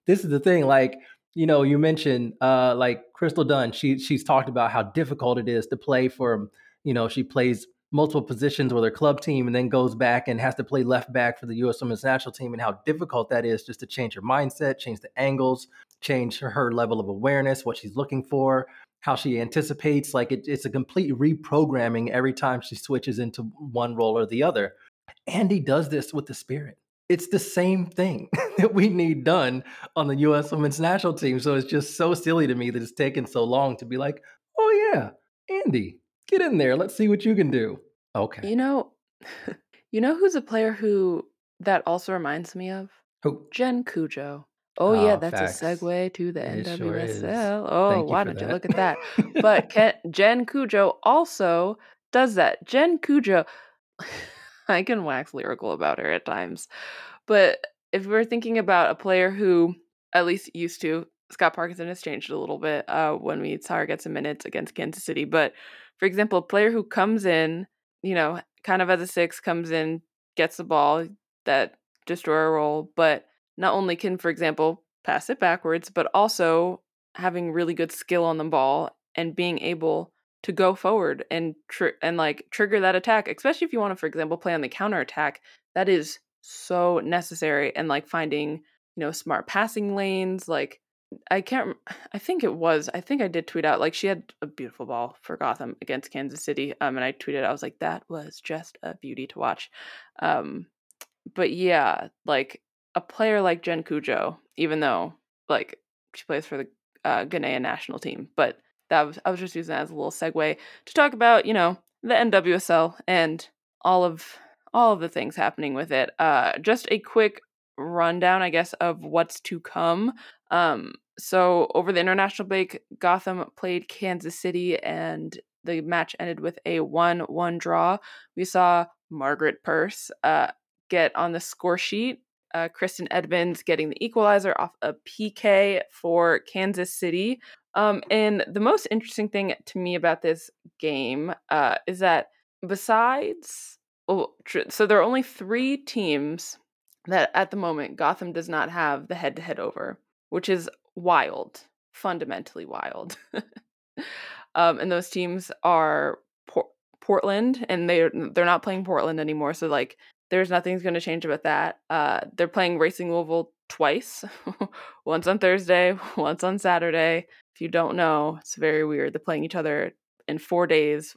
This is the thing. Like you know, you mentioned uh, like Crystal Dunn. She she's talked about how difficult it is to play for. You know, she plays multiple positions with her club team and then goes back and has to play left back for the U.S. Women's National Team, and how difficult that is just to change her mindset, change the angles, change her level of awareness, what she's looking for, how she anticipates. Like it, it's a complete reprogramming every time she switches into one role or the other. Andi does this with the spirit. It's the same thing that we need done on the U.S. Women's National Team. So it's just so silly to me that it's taken so long to be like, oh yeah, Andi, get in there. Let's see what you can do. Okay. you know you know who's a player who that also reminds me of Who? Jen Cudjoe. Oh yeah, Oh, that's facts. a segue to the It sure is. NWSL. Oh, Thank why don't you look at that? But Ken, Jen Cudjoe also does that. Jen Cudjoe, I can wax lyrical about her at times, but if we're thinking about a player who at least used to, Scott Parkinson has changed a little bit uh, when we saw her get some minutes against Kansas City. But for example, a player who comes in, you know, kind of as a six, comes in, gets the ball, that destroyer role, but not only can, for example, pass it backwards, but also having really good skill on the ball and being able to go forward and tr- and like trigger that attack, especially if you want to, for example, play on the counter attack. That is so necessary, and like finding you know smart passing lanes, like I can't. I think it was. I think I did tweet out like she had a beautiful ball for Gotham against Kansas City. Um, and I tweeted I was like that was just a beauty to watch. Um, but yeah, like a player like Jen Cudjoe, even though like she plays for the uh, Ghanaian national team, but that was I was just using that as a little segue to talk about you know the NWSL and all of all of the things happening with it. Uh, just a quick rundown, I guess, of what's to come. Um, so over the international break, Gotham played Kansas City, and the match ended with a one-one draw. We saw Margaret Purce uh, get on the score sheet. Uh, Kristen Edmonds getting the equalizer off a PK for Kansas City. Um, and the most interesting thing to me about this game uh, is that besides, oh, so there are only three teams that at the moment Gotham does not have the head to head over, which is wild, fundamentally wild. um, and those teams are Por- Portland, and they're they're not playing Portland anymore. So like, there's nothing's going to change about that. Uh, they're playing Racing Louisville twice, once on Thursday, once on Saturday. If you don't know, it's very weird. They're playing each other in four days,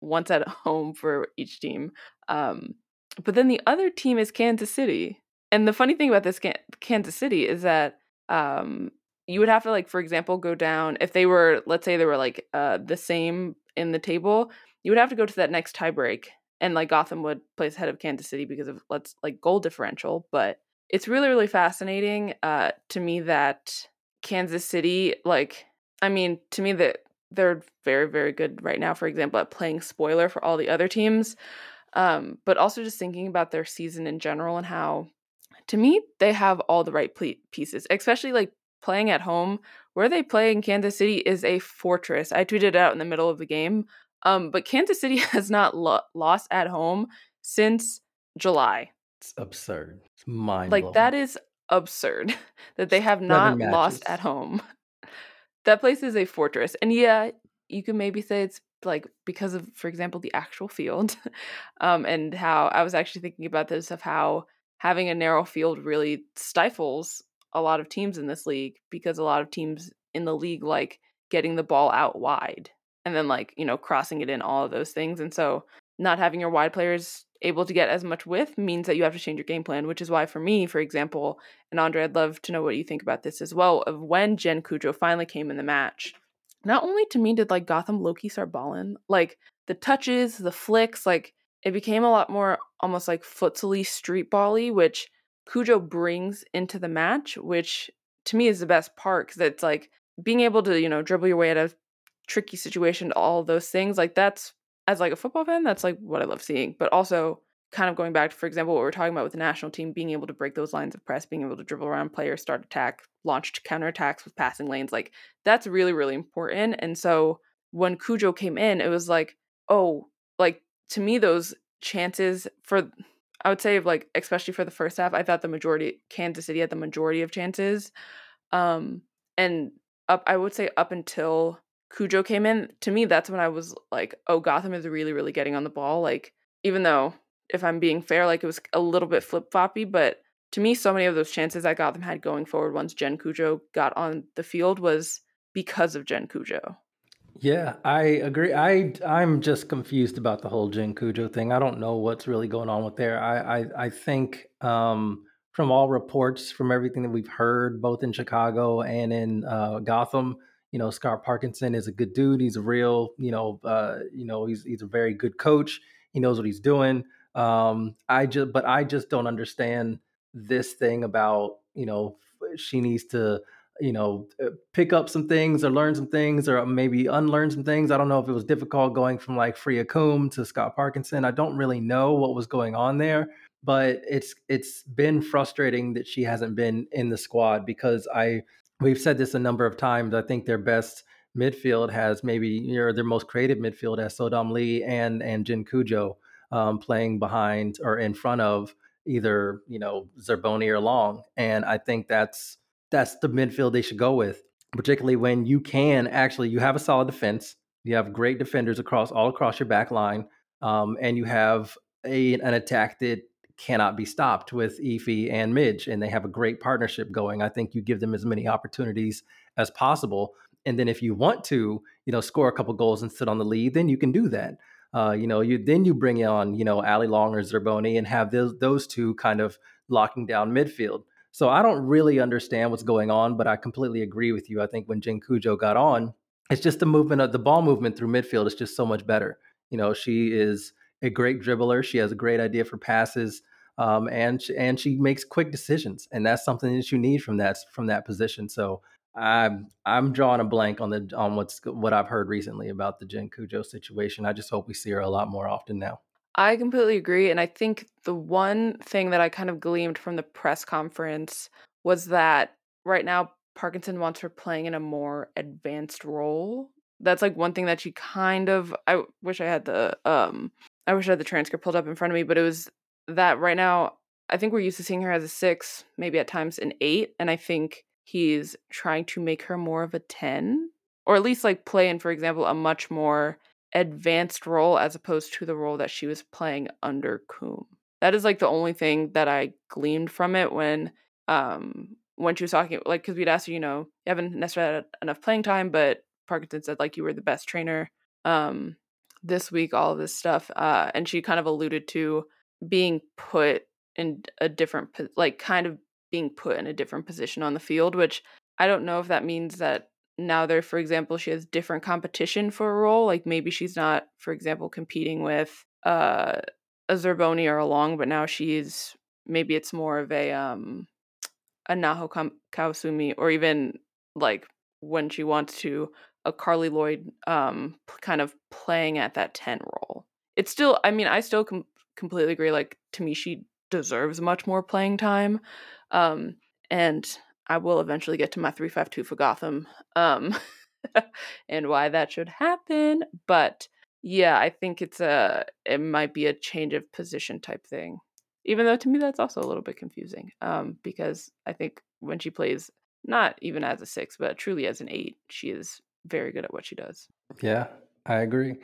once at home for each team. Um, but then the other team is Kansas City. And the funny thing about this Kansas City is that um, you would have to like for example go down if they were let's say they were like uh the same in the table you would have to go to that next tiebreak and like gotham would place ahead of kansas city because of let's like goal differential but it's really really fascinating uh to me that kansas city like i mean to me that they're very very good right now for example at playing spoiler for all the other teams um but also just thinking about their season in general and how to me they have all the right pieces especially like playing at home. Where they play in Kansas City is a fortress. I tweeted it out in the middle of the game. Um, but Kansas City has not lo- lost at home since July. It's absurd. It's mind like that is absurd that they have not lost at home. That place is a fortress, and yeah, you can maybe say it's like because of, for example, the actual field, um, and how I was actually thinking about this of how having a narrow field really stifles a lot of teams in this league because a lot of teams in the league like getting the ball out wide and then like you know crossing it in all of those things and so not having your wide players able to get as much width means that you have to change your game plan which is why for me for example and andre i'd love to know what you think about this as well of when jen Cudjoe finally came in the match not only to me did like gotham loki start balling like the touches the flicks like it became a lot more almost like futsally street bally which Cudjoe brings into the match, which to me is the best part because it's like being able to, you know, dribble your way out of tricky situation, all those things. Like that's as like a football fan, that's like what I love seeing. But also kind of going back to, for example, what we're talking about with the national team, being able to break those lines of press, being able to dribble around players, start attack, launch counterattacks with passing lanes, like that's really, really important. And so when Cudjoe came in, it was like, oh, like to me, those chances for I would say like especially for the first half, I thought the majority Kansas City had the majority of chances. Um and up I would say up until Cudjoe came in, to me that's when I was like, oh Gotham is really, really getting on the ball. Like, even though if I'm being fair, like it was a little bit flip floppy, but to me, so many of those chances that Gotham had going forward once Jen Cudjoe got on the field was because of Jen Cudjoe. Yeah, I agree. I I'm just confused about the whole Jen Cudjoe thing. I don't know what's really going on with there. I I, I think um, from all reports, from everything that we've heard, both in Chicago and in uh, Gotham, you know, Scott Parkinson is a good dude. He's a real, you know, uh, you know, he's he's a very good coach. He knows what he's doing. Um, I just, but I just don't understand this thing about you know she needs to you know, uh, pick up some things or learn some things or maybe unlearn some things. I don't know if it was difficult going from like Freya Coombe to Scott Parkinson. I don't really know what was going on there, but it's it's been frustrating that she hasn't been in the squad because I we've said this a number of times. I think their best midfield has maybe know, their most creative midfield as So-Dam Lee and and Jen Cudjoe um, playing behind or in front of either you know Zerboni or Long, and I think that's that's the midfield they should go with, particularly when you can actually you have a solid defense, you have great defenders across all across your back line, um, and you have a an attack that cannot be stopped with Ify and Midge, and they have a great partnership going. I think you give them as many opportunities as possible, and then if you want to, you know, score a couple goals and sit on the lead, then you can do that. Uh, you know, you then you bring on you know Allie Long or Zerboni and have those those two kind of locking down midfield. So I don't really understand what's going on, but I completely agree with you. I think when Jen Cudjoe got on, it's just the movement of the ball movement through midfield is just so much better. You know, she is a great dribbler. She has a great idea for passes, um, and she, and she makes quick decisions, and that's something that you need from that from that position. So I'm I'm drawing a blank on the on what's what I've heard recently about the Jen Cudjoe situation. I just hope we see her a lot more often now. I completely agree, and I think the one thing that I kind of gleamed from the press conference was that right now Parkinson wants her playing in a more advanced role. That's like one thing that she kind of I wish I had the um I wish I had the transcript pulled up in front of me, but it was that right now I think we're used to seeing her as a 6, maybe at times an 8, and I think he's trying to make her more of a 10 or at least like play in for example a much more advanced role as opposed to the role that she was playing under Coombe. That is like the only thing that I gleaned from it when um when she was talking like because we'd asked her, you know, you haven't necessarily had enough playing time, but Parkinson said like you were the best trainer um this week, all of this stuff. Uh and she kind of alluded to being put in a different like kind of being put in a different position on the field, which I don't know if that means that now there, for example, she has different competition for a role. Like maybe she's not, for example, competing with uh, a Zerboni or a Long, but now she's maybe it's more of a um a Naho Kawasumi or even like when she wants to a Carli Lloyd um kind of playing at that 10 role. It's still I mean I still com- completely agree like to me she deserves much more playing time. Um and I will eventually get to my 352 for Gotham um and why that should happen, but yeah, I think it's a it might be a change of position type thing. Even though to me that's also a little bit confusing um because I think when she plays not even as a 6 but truly as an 8, she is very good at what she does. Yeah, I agree.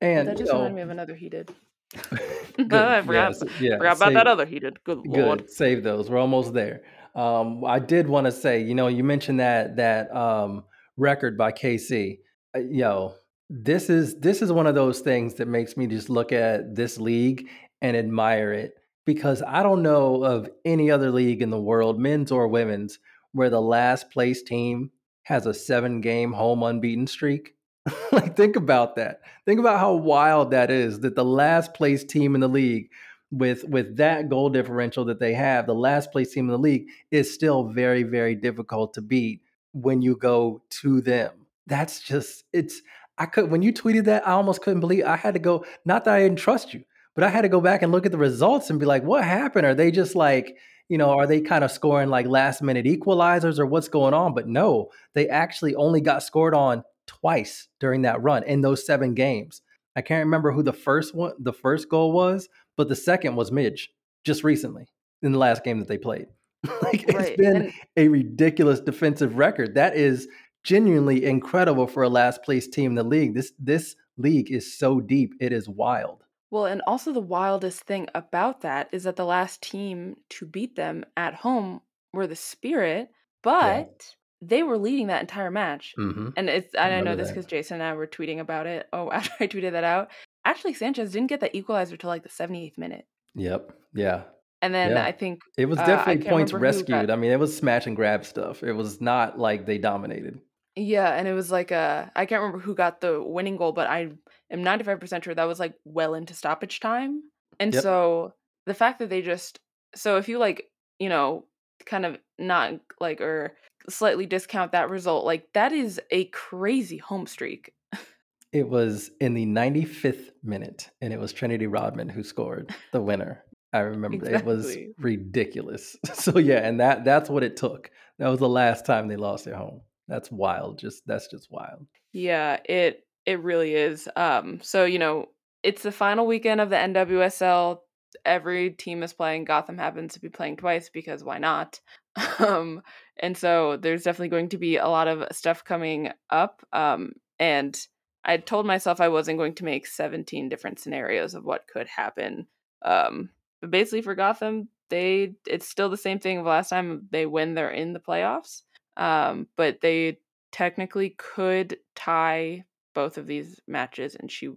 And that just reminded me of another heated. good. I forgot s- yeah. forgot about Save that other heated. Good lord. Good. Save those. We're almost there. Um, I did want to say, you know, you mentioned that that um, record by KC. Uh, yo, this is this is one of those things that makes me just look at this league and admire it because I don't know of any other league in the world, men's or women's, where the last place team has a seven game home unbeaten streak. like think about that. Think about how wild that is that the last place team in the league with with that goal differential that they have, the last place team in the league is still very very difficult to beat when you go to them. That's just it's I could when you tweeted that I almost couldn't believe I had to go not that I didn't trust you, but I had to go back and look at the results and be like what happened? Are they just like you know, are they kind of scoring like last minute equalizers or what's going on? But no, they actually only got scored on twice during that run in those seven games. I can't remember who the first one, the first goal was, but the second was Midge just recently in the last game that they played. like it's Right. been And a ridiculous defensive record. That is genuinely incredible for a last place team in the league. This this league is so deep. It is wild. Well, and also the wildest thing about that is that the last team to beat them at home were the Spirit, Yeah. but they were leading that entire match. hmm And it's I and I know this because Jason and I were tweeting about it. Oh, after I tweeted that out, actually Sanchez didn't get the equalizer till like the 78th minute. Yep. Yeah. And then Yeah. I think It was uh, definitely can't points who got rescued. I mean, it was smash and grab stuff. It was not like they dominated. Yeah, and it was like uh I can't remember who got the winning goal, but I am 95% sure that was like well into stoppage time. And Yep. so the fact that they just so if you like, you know, kind of not like or slightly discount that result, like that is a crazy home streak. It was in the 95th minute, and it was Trinity Rodman who scored the winner. I remember it was ridiculous. So yeah, and that that's what it took. That was the last time they lost at home. That's wild. Just that's just wild. Yeah, it it really is. Um so you know, it's the final weekend of the NWSL. Every team is playing. Gotham happens to be playing twice because why not? Um and so there's definitely going to be a lot of stuff coming up. Um and I told myself I wasn't going to make 17 different scenarios of what could happen um but basically for Gotham, they it's still the same thing of last time they win, they're in the playoffs. Um, but they technically could tie both of these matches and she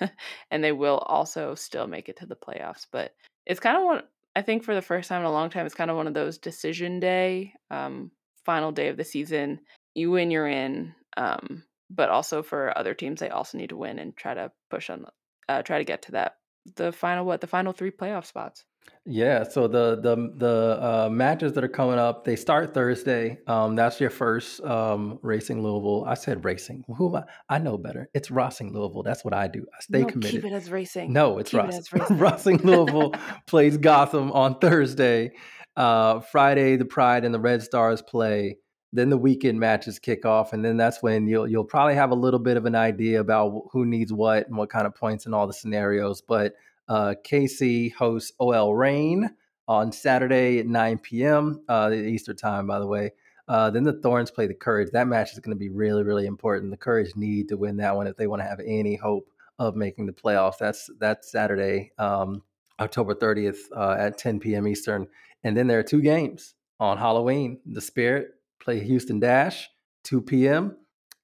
and they will also still make it to the playoffs. But it's kind of one I think for the first time in a long time, it's kind of one of those decision day, um, final day of the season. You win, you're in. Um, but also for other teams, they also need to win and try to push on, uh, try to get to that the final what the final three playoff spots. Yeah, so the the the uh, matches that are coming up, they start Thursday. Um, that's your first um, Racing Louisville. I said Racing. Who am I? I know better. It's Racing Louisville. That's what I do. I stay no, committed. Keep it as racing. No, it's keep Racing. It racing. Racing Louisville plays Gotham on Thursday. Uh, Friday, the Pride and the Red Stars play. Then the weekend matches kick off, and then that's when you'll you'll probably have a little bit of an idea about who needs what and what kind of points and all the scenarios. But uh, KC hosts OL Reign on Saturday at 9 p.m. Uh, Easter time, by the way. Uh, then the Thorns play the Courage. That match is going to be really, really important. The Courage need to win that one if they want to have any hope of making the playoffs. That's that's Saturday, um, October 30th uh, at 10 p.m. Eastern. And then there are two games on Halloween. The Spirit play Houston Dash 2 p.m.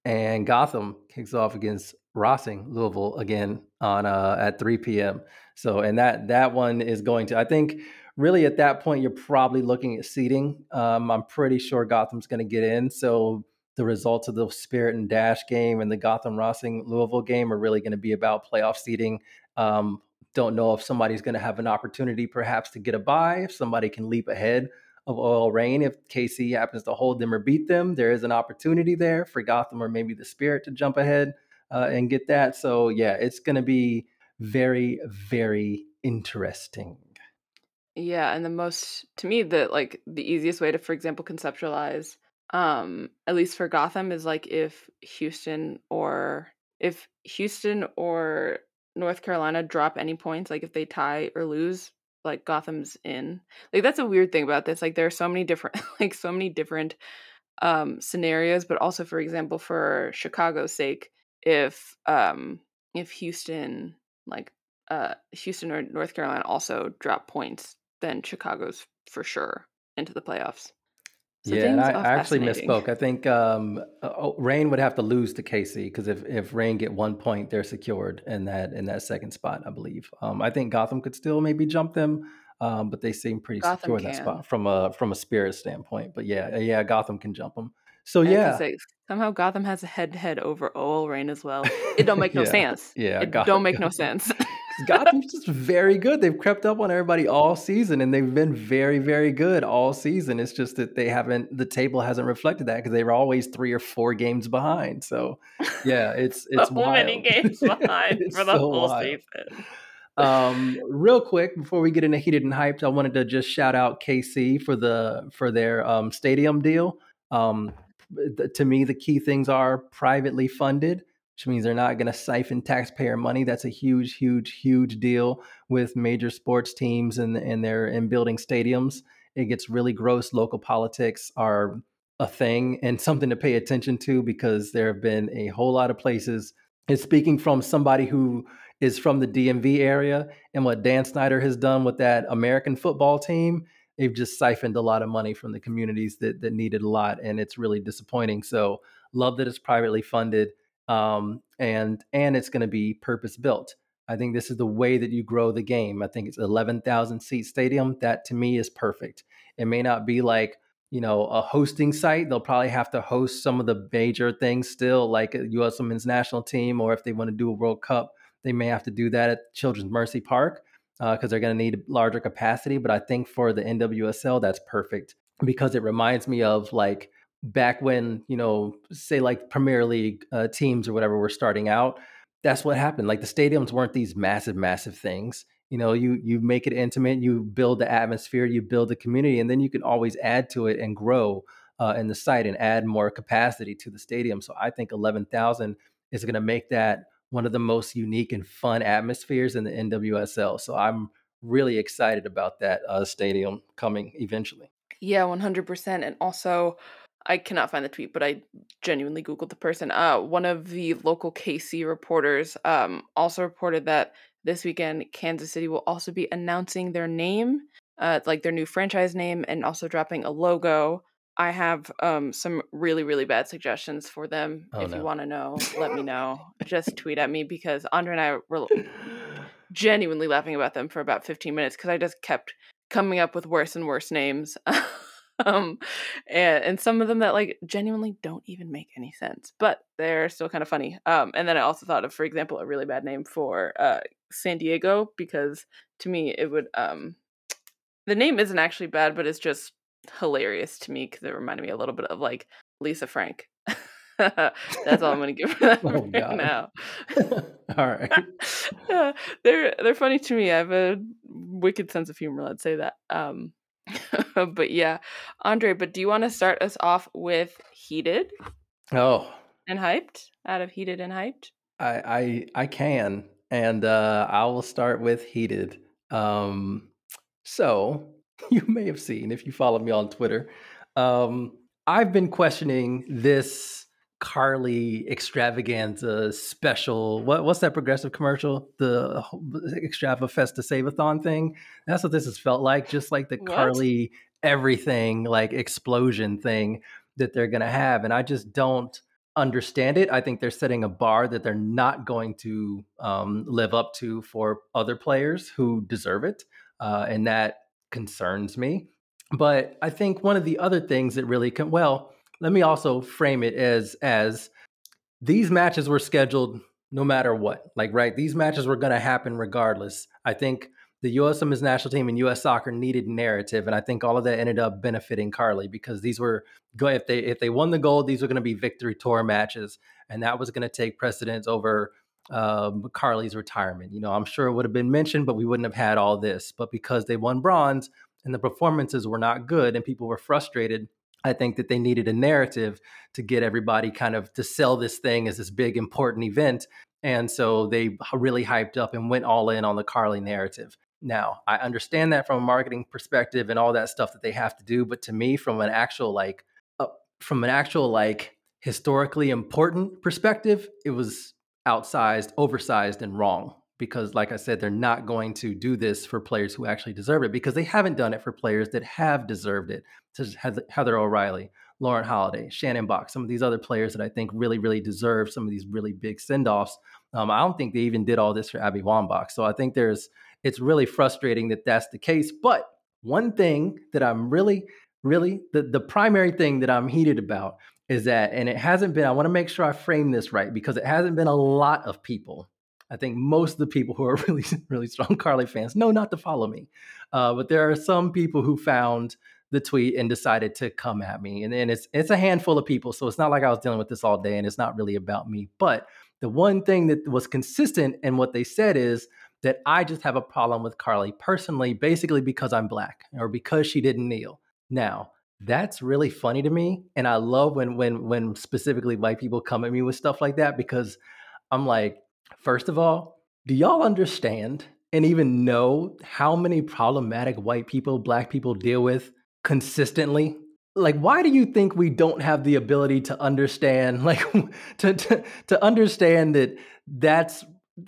and Gotham kicks off against Rossing Louisville again on uh, at 3 p.m. So, and that that one is going to. I think really at that point you're probably looking at seeding. Um, I'm pretty sure Gotham's going to get in. So the results of the Spirit and Dash game and the Gotham Rossing Louisville game are really going to be about playoff seeding. Um, don't know if somebody's going to have an opportunity perhaps to get a bye. If somebody can leap ahead of OL Reign. if KC happens to hold them or beat them, there is an opportunity there for Gotham or maybe the Spirit to jump ahead uh, and get that. So yeah, it's going to be very, very interesting. Yeah, and the most to me the like the easiest way to, for example, conceptualize, um, at least for Gotham, is like if Houston or if Houston or North Carolina drop any points, like if they tie or lose, like Gotham's in. Like that's a weird thing about this. Like there are so many different like so many different um scenarios, but also for example for Chicago's sake, if um if Houston like uh Houston or North Carolina also drop points, then Chicago's for sure into the playoffs. So yeah, and I, I actually misspoke. I think um, oh, Reign would have to lose to Casey because if if Reign get one point, they're secured in that in that second spot, I believe. Um, I think Gotham could still maybe jump them, um, but they seem pretty Gotham secure in that spot from a from a spirit standpoint. But yeah, yeah, Gotham can jump them. So yeah, say, somehow Gotham has a head to head over OL Reign as well. It don't make no yeah, sense. Yeah, it don't make no sense. Gotham's just very good. They've crept up on everybody all season, and they've been very, very good all season. It's just that they haven't. The table hasn't reflected that because they were always three or four games behind. So, yeah, it's it's so wild. many games behind for the so whole wild. season. Um, real quick before we get into heated and hyped, I wanted to just shout out KC for the for their um, stadium deal. Um, to me, the key things are privately funded, which means they're not going to siphon taxpayer money. That's a huge, huge, huge deal with major sports teams and and they're in building stadiums. It gets really gross. Local politics are a thing and something to pay attention to because there have been a whole lot of places. And speaking from somebody who is from the DMV area and what Dan Snyder has done with that American football team, they've just siphoned a lot of money from the communities that that needed a lot, and it's really disappointing. So love that it's privately funded, um, and and it's going to be purpose built. I think this is the way that you grow the game. I think it's 11,000 seat stadium. That to me is perfect. It may not be like you know a hosting site. They'll probably have to host some of the major things still, like a U.S. Women's National Team, or if they want to do a World Cup, they may have to do that at Children's Mercy Park because uh, they're going to need larger capacity. But I think for the NWSL, that's perfect because it reminds me of like back when, you know, say like Premier League uh, teams or whatever were starting out. That's what happened. Like the stadiums weren't these massive, massive things. You know, you you make it intimate, you build the atmosphere, you build the community, and then you can always add to it and grow uh, in the site and add more capacity to the stadium. So I think eleven thousand is going to make that one of the most unique and fun atmospheres in the NWSL. So I'm really excited about that uh, stadium coming eventually. Yeah, 100%. And also, I cannot find the tweet, but I genuinely googled the person. Uh, one of the local KC reporters um also reported that this weekend Kansas City will also be announcing their name, uh, like their new franchise name, and also dropping a logo. I have um some really really bad suggestions for them. Oh, if no. you want to know, let me know. Just tweet at me because Andre and I were genuinely laughing about them for about 15 minutes because I just kept coming up with worse and worse names. um and, and some of them that like genuinely don't even make any sense, but they're still kind of funny. Um and then I also thought of for example a really bad name for uh San Diego because to me it would um the name isn't actually bad but it's just hilarious to me because it reminded me a little bit of like Lisa Frank. That's all I'm gonna give for that Oh, right God. now. All right. They're they're funny to me. I have a wicked sense of humor. Let's say that. Um, but yeah, Andre. But do you want to start us off with heated Oh, and hyped? Out of heated and hyped. I I I can, and uh, I will start with heated. Um, so you may have seen if you follow me on Twitter, um, I've been questioning this Carli extravaganza special. What what's that progressive commercial? The Extrava Festa Save-a-thon thing. That's what this has felt like. Just like the What? Carli everything like explosion thing that they're gonna have, and I just don't understand it. I think they're setting a bar that they're not going to um, live up to for other players who deserve it, uh, and that concerns me. But I think one of the other things that really can well, let me also frame it as as these matches were scheduled no matter what. Like, right, these matches were going to happen regardless. I think the U.S. Women's National Team and U.S. Soccer needed narrative, and I think all of that ended up benefiting Carli because these were if they if they won the gold, these were going to be victory tour matches, and that was going to take precedence over um, Carli's retirement. You know, I'm sure it would have been mentioned, but we wouldn't have had all this. But because they won bronze and the performances were not good and people were frustrated, I think that they needed a narrative to get everybody kind of to sell this thing as this big important event. And so they really hyped up and went all in on the Carli narrative. Now, I understand that from a marketing perspective and all that stuff that they have to do, but to me, from an actual like, uh, from an actual like historically important perspective, it was outsized, oversized, and wrong. Because, like I said, they're not going to do this for players who actually deserve it because they haven't done it for players that have deserved it, such as Heather O'Reilly, Lauren Holiday, Shannon Boxx, some of these other players that I think really, really deserve some of these really big send offs. Um, I don't think they even did all this for Abby Wambach. So I think there's, it's really frustrating that that's the case. But one thing that I'm really, really, the, the primary thing that I'm heated about is that, and it hasn't been, I want to make sure I frame this right because it hasn't been a lot of people. I think most of the people who are really, really strong Carli fans know not to follow me. Uh, but there are some people who found the tweet and decided to come at me. And, and it's it's a handful of people. So it's not like I was dealing with this all day and it's not really about me. But the one thing that was consistent in what they said is that I just have a problem with Carli personally, basically because I'm black or because she didn't kneel. Now, that's really funny to me. And I love when when when specifically white people come at me with stuff like that because I'm like, first of all, do y'all understand and even know how many problematic white people, black people deal with consistently? Like, why do you think we don't have the ability to understand, like, to, to, to understand that that's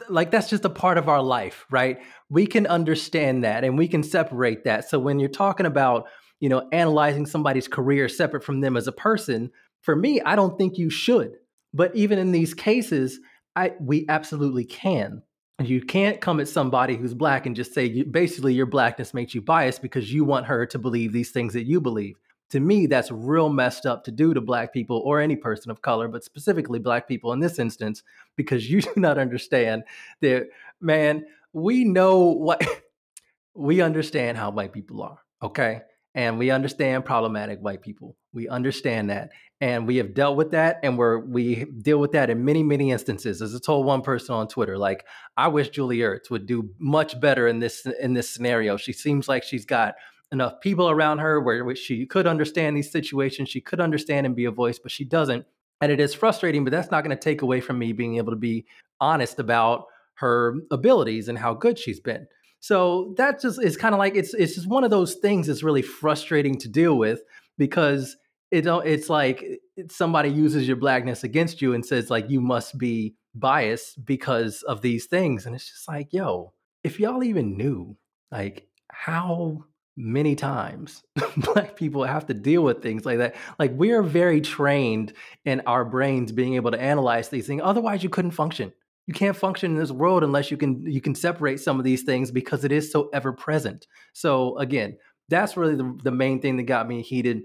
like that's just a part of our life, right? We can understand that and we can separate that. So when you're talking about, you know, analyzing somebody's career separate from them as a person, for me, I don't think you should. But even in these cases, I we absolutely can. You can't come at somebody who's black and just say you, basically your blackness makes you biased because you want her to believe these things that you believe. To me, that's real messed up to do to black people or any person of color, but specifically black people in this instance, because you do not understand that, man, we know what we understand how white people are, okay? And we understand problematic white people. We understand that. And we have dealt with that and we're we deal with that in many, many instances. As I told one person on Twitter, like, I wish Julie Ertz would do much better in this in this scenario. She seems like she's got enough people around her where she could understand these situations, she could understand and be a voice, but she doesn't. And it is frustrating, but that's not going to take away from me being able to be honest about her abilities and how good she's been. So that just is kind of like it's it's just one of those things that's really frustrating to deal with because it it's like somebody uses your blackness against you and says like you must be biased because of these things. And it's just like yo if y'all even knew like how many times black people have to deal with things like that like we are very trained in our brains being able to analyze these things. Otherwise you couldn't function you can't function in this world unless you can you can separate some of these things because it is so ever present so again that's really the, the main thing that got me heated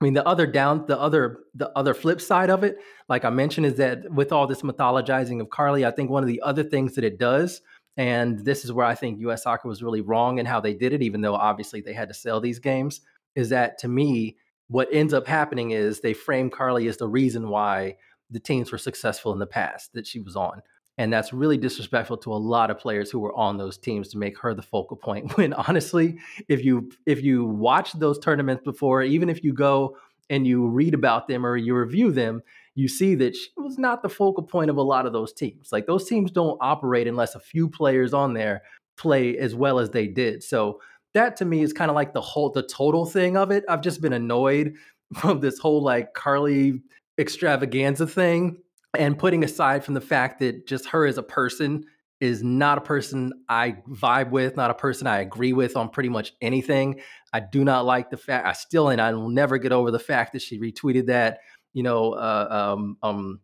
I mean, the other down, the other, the other flip side of it, like I mentioned, is that with all this mythologizing of carli I think one of the other things that it does and this is where I think US soccer was really wrong in how they did it, even though obviously they had to sell these games. Is that to me, what ends up happening is they frame carli as the reason why the teams were successful in the past that she was on. And that's really disrespectful to a lot of players who were on those teams to make her the focal point. When honestly, if you if you watch those tournaments before, even if you go and you read about them or you review them, you see that she was not the focal point of a lot of those teams. Like those teams don't operate unless a few players on there play as well as they did. So that to me is kind of like the whole the total thing of it. I've just been annoyed from this whole like Carli extravaganza thing and putting aside from the fact that just her as a person is not a person I vibe with, not a person I agree with on pretty much anything. I do not like the fact I still and I will never get over the fact that she retweeted that you know, uh, um, um,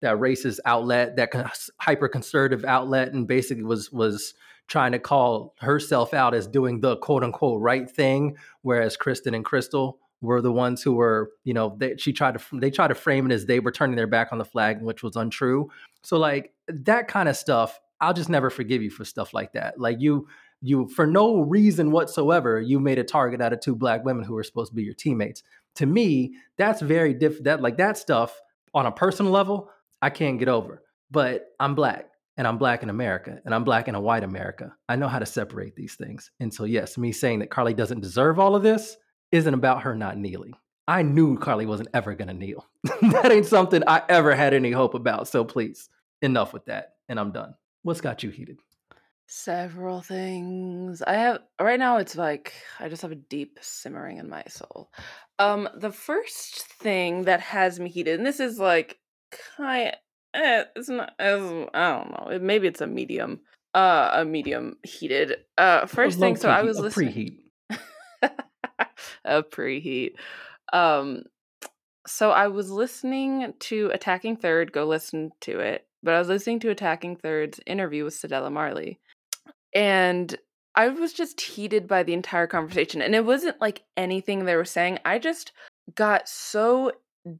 that racist outlet, that hyper conservative outlet, and basically was was trying to call herself out as doing the quote unquote right thing, whereas Christen and Crystal were the ones who were, you know, they, she tried to they tried to frame it as they were turning their back on the flag, which was untrue. So like that kind of stuff, I'll just never forgive you for stuff like that. Like you you for no reason whatsoever, you made a target out of two black women who were supposed to be your teammates to me, that's very diff That like that stuff on a personal level, I can't get over. But I'm black and I'm black in America and I'm black in a white America. I know how to separate these things. And so, yes, me saying that Carli doesn't deserve all of this isn't about her not kneeling. I knew Carli wasn't ever going to kneel. that ain't something I ever had any hope about. So please, enough with that. And I'm done. What's got you heated? Several things. I have right now it's like I just have a deep simmering in my soul. Um the first thing that has me heated and this is like kind eh, it's not as I don't know. It, maybe it's a medium uh a medium heated. Uh first thing so I was listening preheat. a preheat. Um so I was listening to Attacking Third, go listen to it. But I was listening to Attacking Third's interview with Cedella Marley and I was just heated by the entire conversation. And it wasn't like anything they were saying. I just got so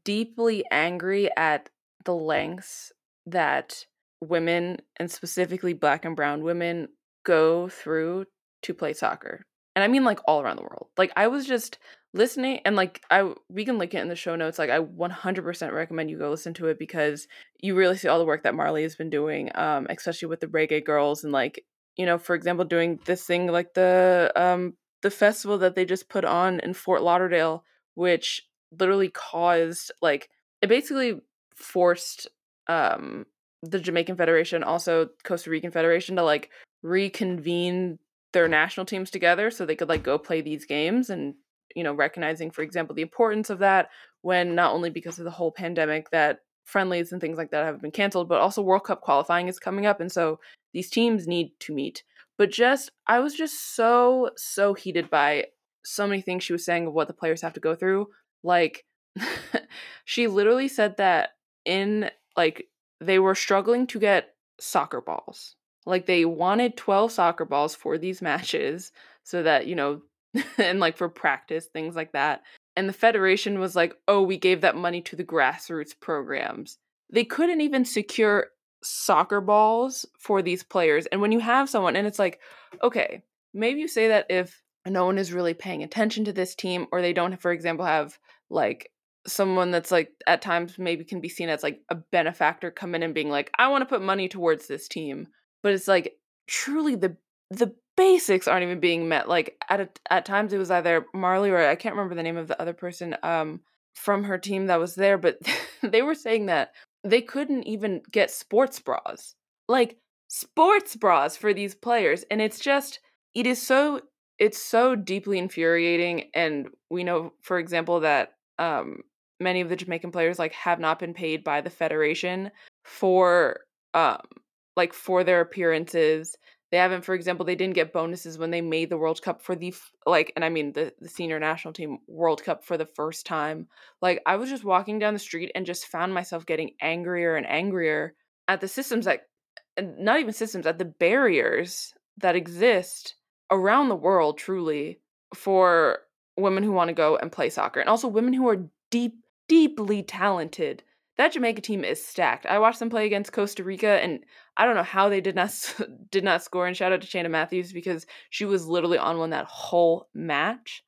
deeply angry at the lengths that women, and specifically black and brown women, go through to play soccer. And I mean like all around the world. Like I was just listening and like I we can link it in the show notes. Like I 100% recommend you go listen to it because you really see all the work that Marley has been doing um especially with the reggae girls and like you know, for example, doing this thing like the um the festival that they just put on in Fort Lauderdale, which literally caused like it basically forced um the Jamaican Federation, also Costa Rican Federation to like reconvene their national teams together so they could like go play these games and you know recognizing for example the importance of that when not only because of the whole pandemic that friendlies and things like that have been canceled but also World Cup qualifying is coming up and so these teams need to meet. But just, I was just so, so heated by so many things she was saying of what the players have to go through. Like, she literally said that in, like, they were struggling to get soccer balls. Like, they wanted 12 soccer balls for these matches so that, you know, and like for practice, things like that. And the Federation was like, oh, we gave that money to the grassroots programs. They couldn't even secure soccer balls for these players. And when you have someone, and it's like, okay, maybe you say that if no one is really paying attention to this team, or they don't, for example, have like someone that's like at times maybe can be seen as like a benefactor come in and being like, I want to put money towards this team. But it's like truly the the basics aren't even being met. Like at a, at times it was either Marley or I can't remember the name of the other person um from her team that was there, but they were saying that they couldn't even get sports bras. Like sports bras for these players and it's just it is so it's so deeply infuriating and we know for example that um many of the Jamaican players like have not been paid by the federation for um like for their appearances. They haven't, for example, they didn't get bonuses when they made the World Cup for the like, and I mean the the senior national team World Cup for the first time. Like I was just walking down the street and just found myself getting angrier and angrier at the systems that, not even systems, at the barriers that exist around the world, truly for women who want to go and play soccer, and also women who are deep, deeply talented that Jamaica team is stacked. I watched them play against Costa Rica, and I don't know how they did not did not score. And shout out to Cheyna Matthews because she was literally on one that whole match.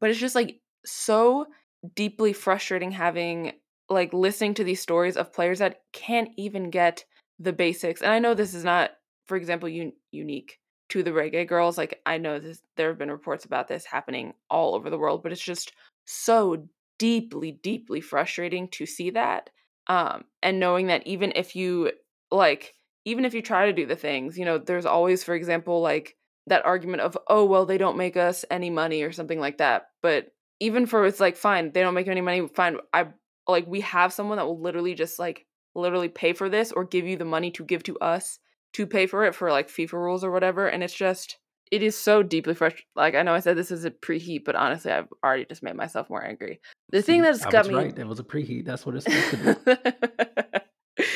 But it's just like so deeply frustrating having like listening to these stories of players that can't even get the basics. And I know this is not, for example, un- unique to the reggae girls. Like I know this, there have been reports about this happening all over the world, but it's just so deeply, deeply frustrating to see that um and knowing that even if you like even if you try to do the things you know there's always for example like that argument of oh well they don't make us any money or something like that but even for it's like fine they don't make any money fine i like we have someone that will literally just like literally pay for this or give you the money to give to us to pay for it for like FIFA rules or whatever and it's just it is so deeply frustrating. Like I know I said this is a preheat, but honestly, I've already just made myself more angry. The thing that has I got was me right. It was a preheat. That's what it's supposed to be.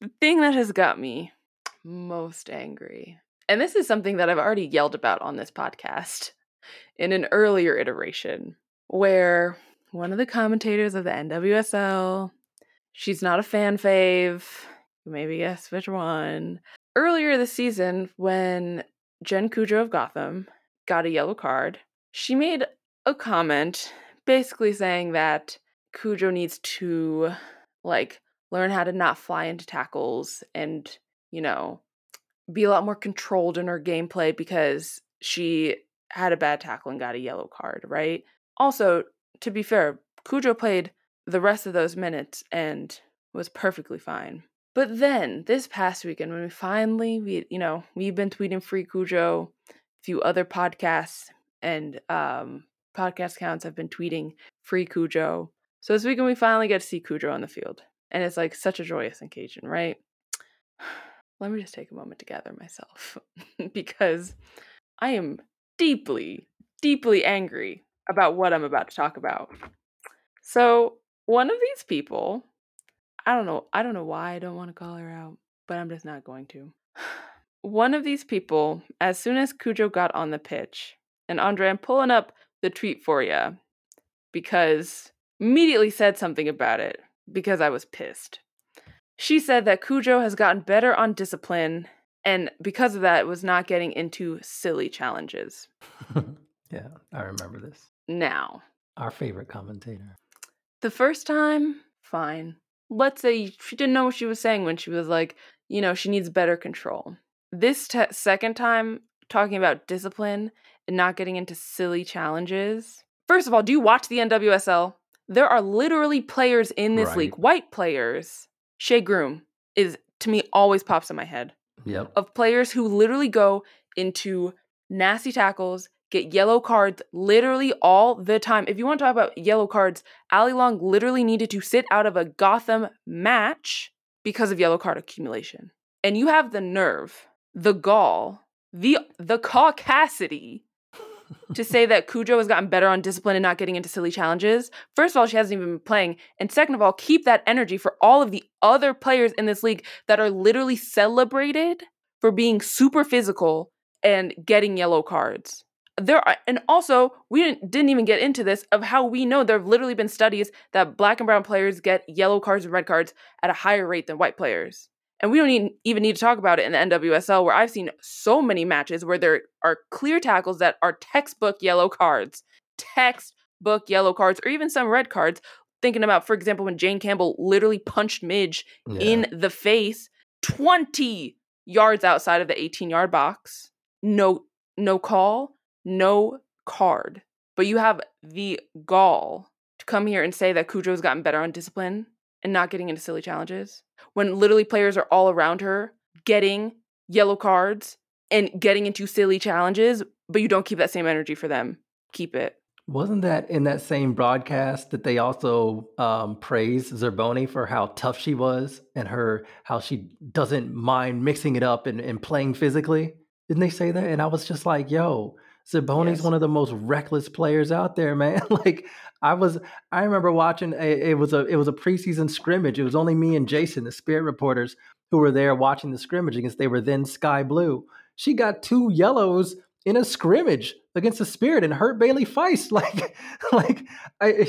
the thing that has got me most angry, and this is something that I've already yelled about on this podcast in an earlier iteration, where one of the commentators of the NWSL, she's not a fan fave. Maybe guess which one. Earlier this season, when Jen Cudjoe of Gotham got a yellow card. She made a comment basically saying that Cudjoe needs to like learn how to not fly into tackles and, you know, be a lot more controlled in her gameplay because she had a bad tackle and got a yellow card, right? Also, to be fair, Cudjoe played the rest of those minutes and was perfectly fine. But then this past weekend, when we finally, we you know, we've been tweeting free Cudjoe, a few other podcasts and um, podcast accounts have been tweeting free Cudjoe. So this weekend we finally get to see Cudjoe on the field, and it's like such a joyous occasion, right? Let me just take a moment to gather myself because I am deeply, deeply angry about what I'm about to talk about. So one of these people I don't know. I don't know why I don't want to call her out, but I'm just not going to. One of these people, as soon as Cudjoe got on the pitch, and Andre, I'm pulling up the tweet for you because immediately said something about it because I was pissed. She said that Cudjoe has gotten better on discipline and because of that was not getting into silly challenges. yeah, I remember this. Now, our favorite commentator. The first time, fine let's say she didn't know what she was saying when she was like, you know, she needs better control. This te- second time, talking about discipline and not getting into silly challenges. First of all, do you watch the NWSL? There are literally players in this right. league, white players. Shea Groom is, to me, always pops in my head. Yep. Of players who literally go into nasty tackles, get yellow cards literally all the time. If you want to talk about yellow cards, Allie Long literally needed to sit out of a Gotham match because of yellow card accumulation. And you have the nerve, the gall, the the caucasity to say that Cudjoe has gotten better on discipline and not getting into silly challenges. First of all, she hasn't even been playing. And second of all, keep that energy for all of the other players in this league that are literally celebrated for being super physical and getting yellow cards there are and also we didn't, didn't even get into this of how we know there have literally been studies that black and brown players get yellow cards and red cards at a higher rate than white players. And we don't even, even need to talk about it in the nwsl where i've seen so many matches where there are clear tackles that are textbook yellow cards textbook yellow cards or even some red cards. Thinking about for example when jane campbell literally punched midge yeah. in the face 20 yards outside of the 18 yard box. No no call no card, but you have the gall to come here and say that Cudjoe's gotten better on discipline and not getting into silly challenges when literally players are all around her getting yellow cards and getting into silly challenges, but you don't keep that same energy for them. Keep it. Wasn't that in that same broadcast that they also um, praised Zerboni for how tough she was and her how she doesn't mind mixing it up and, and playing physically? Didn't they say that? And I was just like, yo, Zerboni's Yes. one of the most reckless players out there, man. like I was I remember watching a, it was a it was a preseason scrimmage. It was only me and Jason, the spirit reporters, who were there watching the scrimmage against they were then Sky Blue. She got two yellows in a scrimmage against the Spirit and hurt Bailey Feist. Like, like I,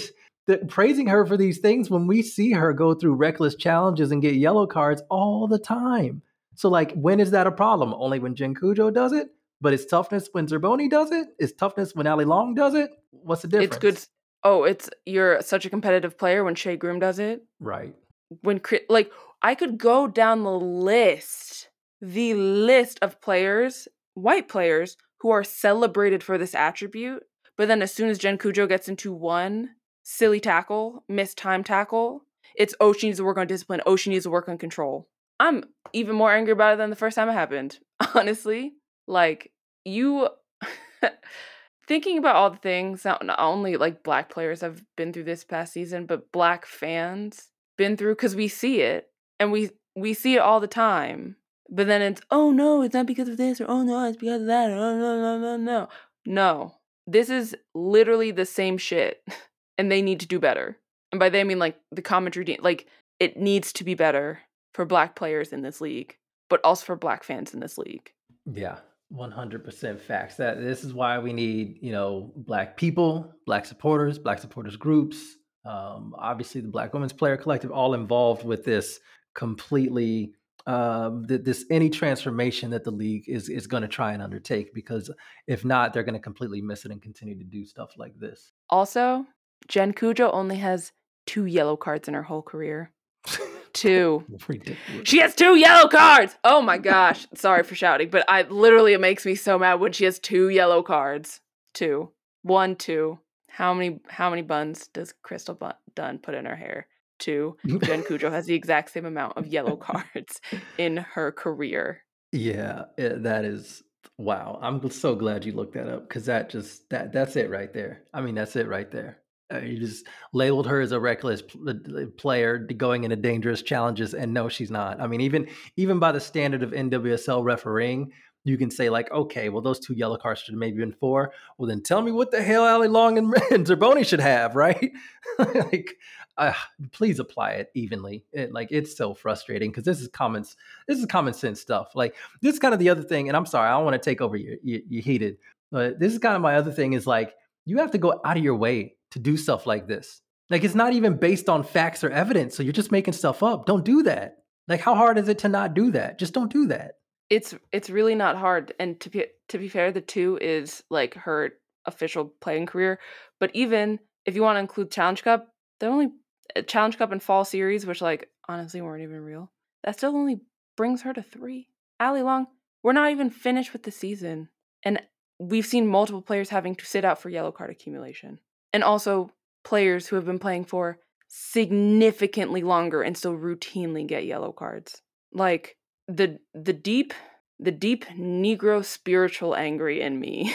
the, praising her for these things when we see her go through reckless challenges and get yellow cards all the time. So, like, when is that a problem? Only when Jen Cudjoe does it, but it's toughness when Zerboni does it. It's toughness when Allie Long does it. What's the difference? It's good. Oh, it's you're such a competitive player when Shea Groom does it. right? When like I could go down the list, the list of players, white players who are celebrated for this attribute, but then as soon as Jen Cudjoe gets into one silly tackle, missed time tackle, it's oh she needs to work on discipline. Oh she needs to work on control. I'm even more angry about it than the first time it happened. Honestly, like you thinking about all the things not, not only like black players have been through this past season but black fans been through because we see it and we we see it all the time. But then it's oh no it's not because of this or oh no it's because of that oh no no no no. No. This is literally the same shit and they need to do better. And by they i mean like the commentary like it needs to be better for black players in this league but also for black fans in this league. Yeah, one hundred percent facts. That this is why we need you know black people, black supporters, black supporters groups. Um, obviously, the Black Women's Player Collective, all involved with this completely. Um, th- this any transformation that the league is is going to try and undertake because if not, they're going to completely miss it and continue to do stuff like this. Also, Jen Cudjoe only has two yellow cards in her whole career. Two. Ridiculous. She has two yellow cards. Oh my gosh. Sorry for shouting, but I literally it makes me so mad when she has two yellow cards. Two. One, two. How many how many buns does Crystal Bun- Dunn put in her hair? Two. Jen Cudjoe has the exact same amount of yellow cards in her career. Yeah, that is wow. I'm so glad you looked that up because that just that that's it right there. I mean, that's it right there. Uh, you just labeled her as a reckless uh, player going into dangerous challenges, and no, she's not. I mean, even even by the standard of NWSL refereeing, you can say like, okay, well, those two yellow cards should have maybe been four. Well, then tell me what the hell Allie Long and, and Zerboni should have, right? like, uh, please apply it evenly. It, like, it's so frustrating because this is common. This is common sense stuff. Like, this is kind of the other thing. And I'm sorry, I don't want to take over your you, you heated, but this is kind of my other thing. Is like, you have to go out of your way to do stuff like this. Like, it's not even based on facts or evidence. So you're just making stuff up. Don't do that. Like, how hard is it to not do that? Just don't do that. It's it's really not hard. And to be to be fair, the two is like her official playing career. But even if you want to include Challenge Cup, the only uh, Challenge Cup and Fall Series, which like honestly weren't even real, that still only brings her to three. Allie Long, we're not even finished with the season, and we've seen multiple players having to sit out for yellow card accumulation, and also players who have been playing for significantly longer and still routinely get yellow cards. Like the the deep the deep negro spiritual angry in me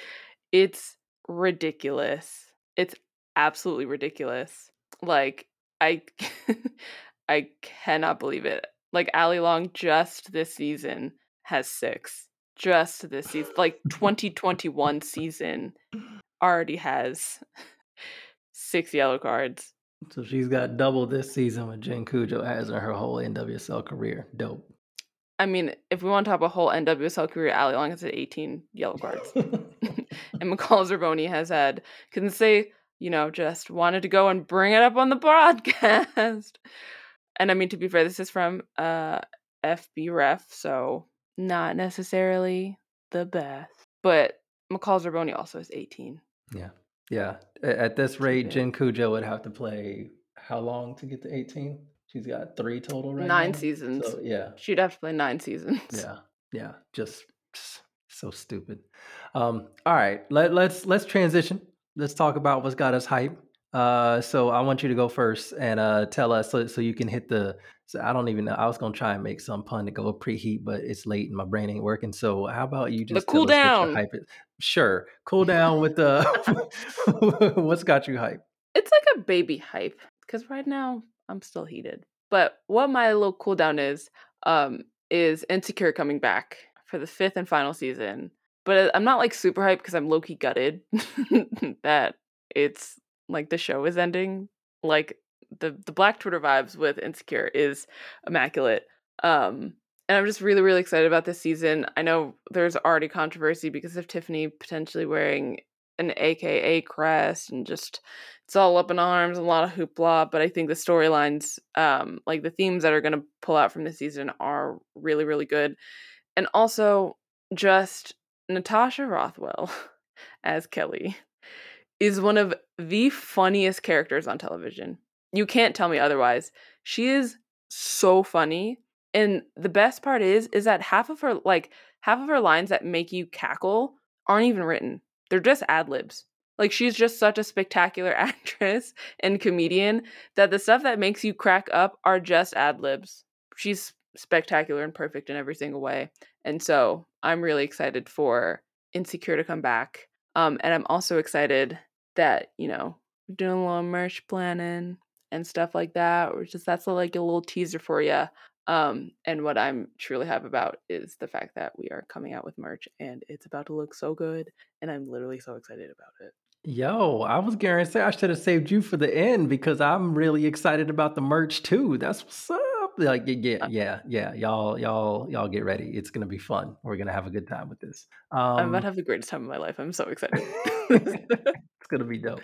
it's ridiculous. It's absolutely ridiculous. Like i i cannot believe it. Like allie long just this season has six. Just this season like 2021 season already has six yellow cards So she's got double this season what Jen Cudjoe has in her whole NWSL career. Dope. i mean if we want to talk about whole nwsl career allie long has had 18 yellow cards and McCall Zerboni has had can say, you know, just wanted to go and bring it up on the broadcast. and I mean to be fair, this is from uh FB ref, so not necessarily the best. But McCall Zerboni also is 18. Yeah. Yeah. At this rate, bad. Jen Cudjoe would have to play how long to get to 18? She's got three total right Nine now. seasons. So, yeah. She'd have to play nine seasons. Yeah. Yeah. Just so stupid. Um, all right. Let, let's let's transition. Let's talk about what's got us hype. Uh, so I want you to go first and uh, tell us so, so you can hit the. So I don't even know. I was gonna try and make some pun to go preheat, but it's late and my brain ain't working. So how about you just the cool down? Sure, cool down with the. what's got you hype? It's like a baby hype because right now I'm still heated. But what my little cool down is, um, is Insecure coming back for the fifth and final season. But I'm not like super hyped because I'm low key gutted that it's like the show is ending. Like the the Black Twitter vibes with Insecure is immaculate. Um, and I'm just really really excited about this season. I know there's already controversy because of Tiffany potentially wearing an AKA crest and just it's all up in arms, and a lot of hoopla. But I think the storylines, um, like the themes that are going to pull out from this season, are really really good, and also just Natasha Rothwell as Kelly is one of the funniest characters on television. You can't tell me otherwise. She is so funny. And the best part is is that half of her like half of her lines that make you cackle aren't even written. They're just ad libs. Like she's just such a spectacular actress and comedian that the stuff that makes you crack up are just ad libs. She's spectacular and perfect in every single way. And so I'm really excited for Insecure to come back. Um, and I'm also excited that you know doing a little merch planning and stuff like that or just that's a, like a little teaser for you um and what i'm truly happy about is the fact that we are coming out with merch and it's about to look so good and i'm literally so excited about it Yo, I was to say I should have saved you for the end because I'm really excited about the merch too. That's what's up. Like, yeah, uh yeah, yeah. Y'all, y'all, y'all get ready. It's gonna be fun. We're gonna have a good time with this. I'm about to have the greatest time of my life. I'm so excited. it's gonna be dope.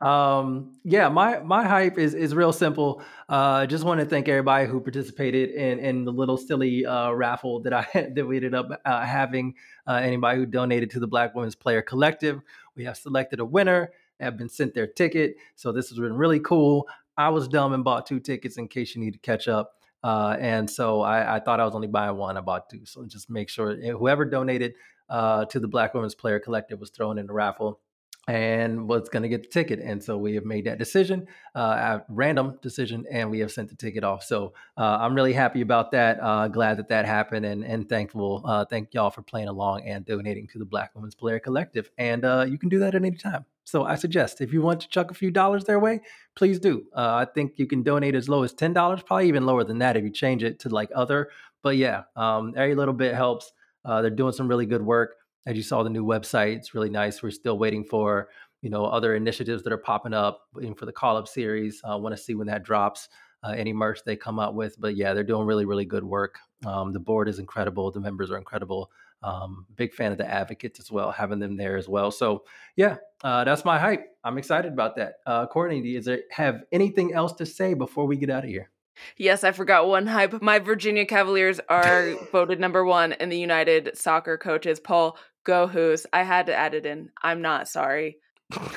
Um, yeah, my my hype is is real simple. Uh, just want to thank everybody who participated in in the little silly uh, raffle that I that we ended up uh, having. Uh, anybody who donated to the Black Women's Player Collective, we have selected a winner. Have been sent their ticket, so this has been really cool. I was dumb and bought two tickets in case you need to catch up. Uh, and so I, I, thought I was only buying one. I bought two. So just make sure eh, whoever donated uh, to the Black Women's Player Collective was thrown in the raffle and was going to get the ticket. And so we have made that decision, uh, a random decision, and we have sent the ticket off. So uh, I'm really happy about that. Uh, glad that that happened, and and thankful. Uh, thank y'all for playing along and donating to the Black Women's Player Collective. And uh, you can do that at any time. So I suggest if you want to chuck a few dollars their way, please do. Uh, I think you can donate as low as ten dollars, probably even lower than that if you change it to like other. But yeah, um, every little bit helps. They're doing some really good work. As you saw the new website it's really nice. We're still waiting for you know other initiatives that are popping up waiting for the call up series. I uh, want to see when that drops uh, any merch they come out with. But yeah they're doing really really good work. Um, the board is incredible. The members are incredible. Um, big fan of the advocates as well having them there as well. So yeah uh, that's my hype. I'm excited about that. Uh, courtney is there have anything else to say before we get out of here Yes, I forgot one hype. My Virginia Cavaliers are voted number one in the United Soccer Coaches poll. Go Hoos. I had to add it in. I'm not sorry.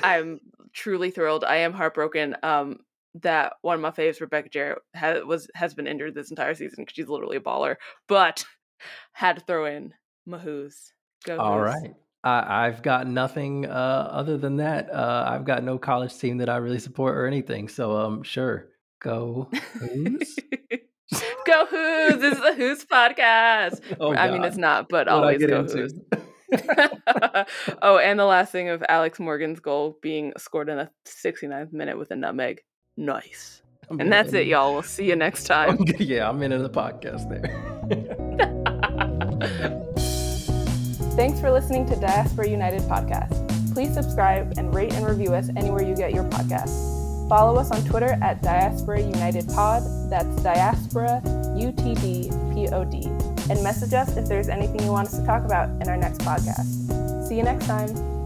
I'm truly thrilled. I am heartbroken. Um, that one of my faves, Rebecca Jarrett, has was has been injured this entire season because she's literally a baller. But had to throw in Mahoos. Go. All right. I, I've got nothing uh, other than that. Uh, I've got no college team that I really support or anything. So um, sure, go Hoos? go Hoos! This is the Hoos podcast. Oh, I mean, it's not, but what always go Hoos. oh, and the last thing of Alex Morgan's goal being scored in the 69th minute with a nutmeg. Nice. I'm and that's it, y'all. We'll see you next time. I'm, yeah, I'm into the podcast there. Thanks for listening to Diaspora United podcast. Please subscribe and rate and review us anywhere you get your podcasts. Follow us on Twitter at Diaspora United Pod. That's Diaspora U T D P O D and message us if there's anything you want us to talk about in our next podcast. See you next time.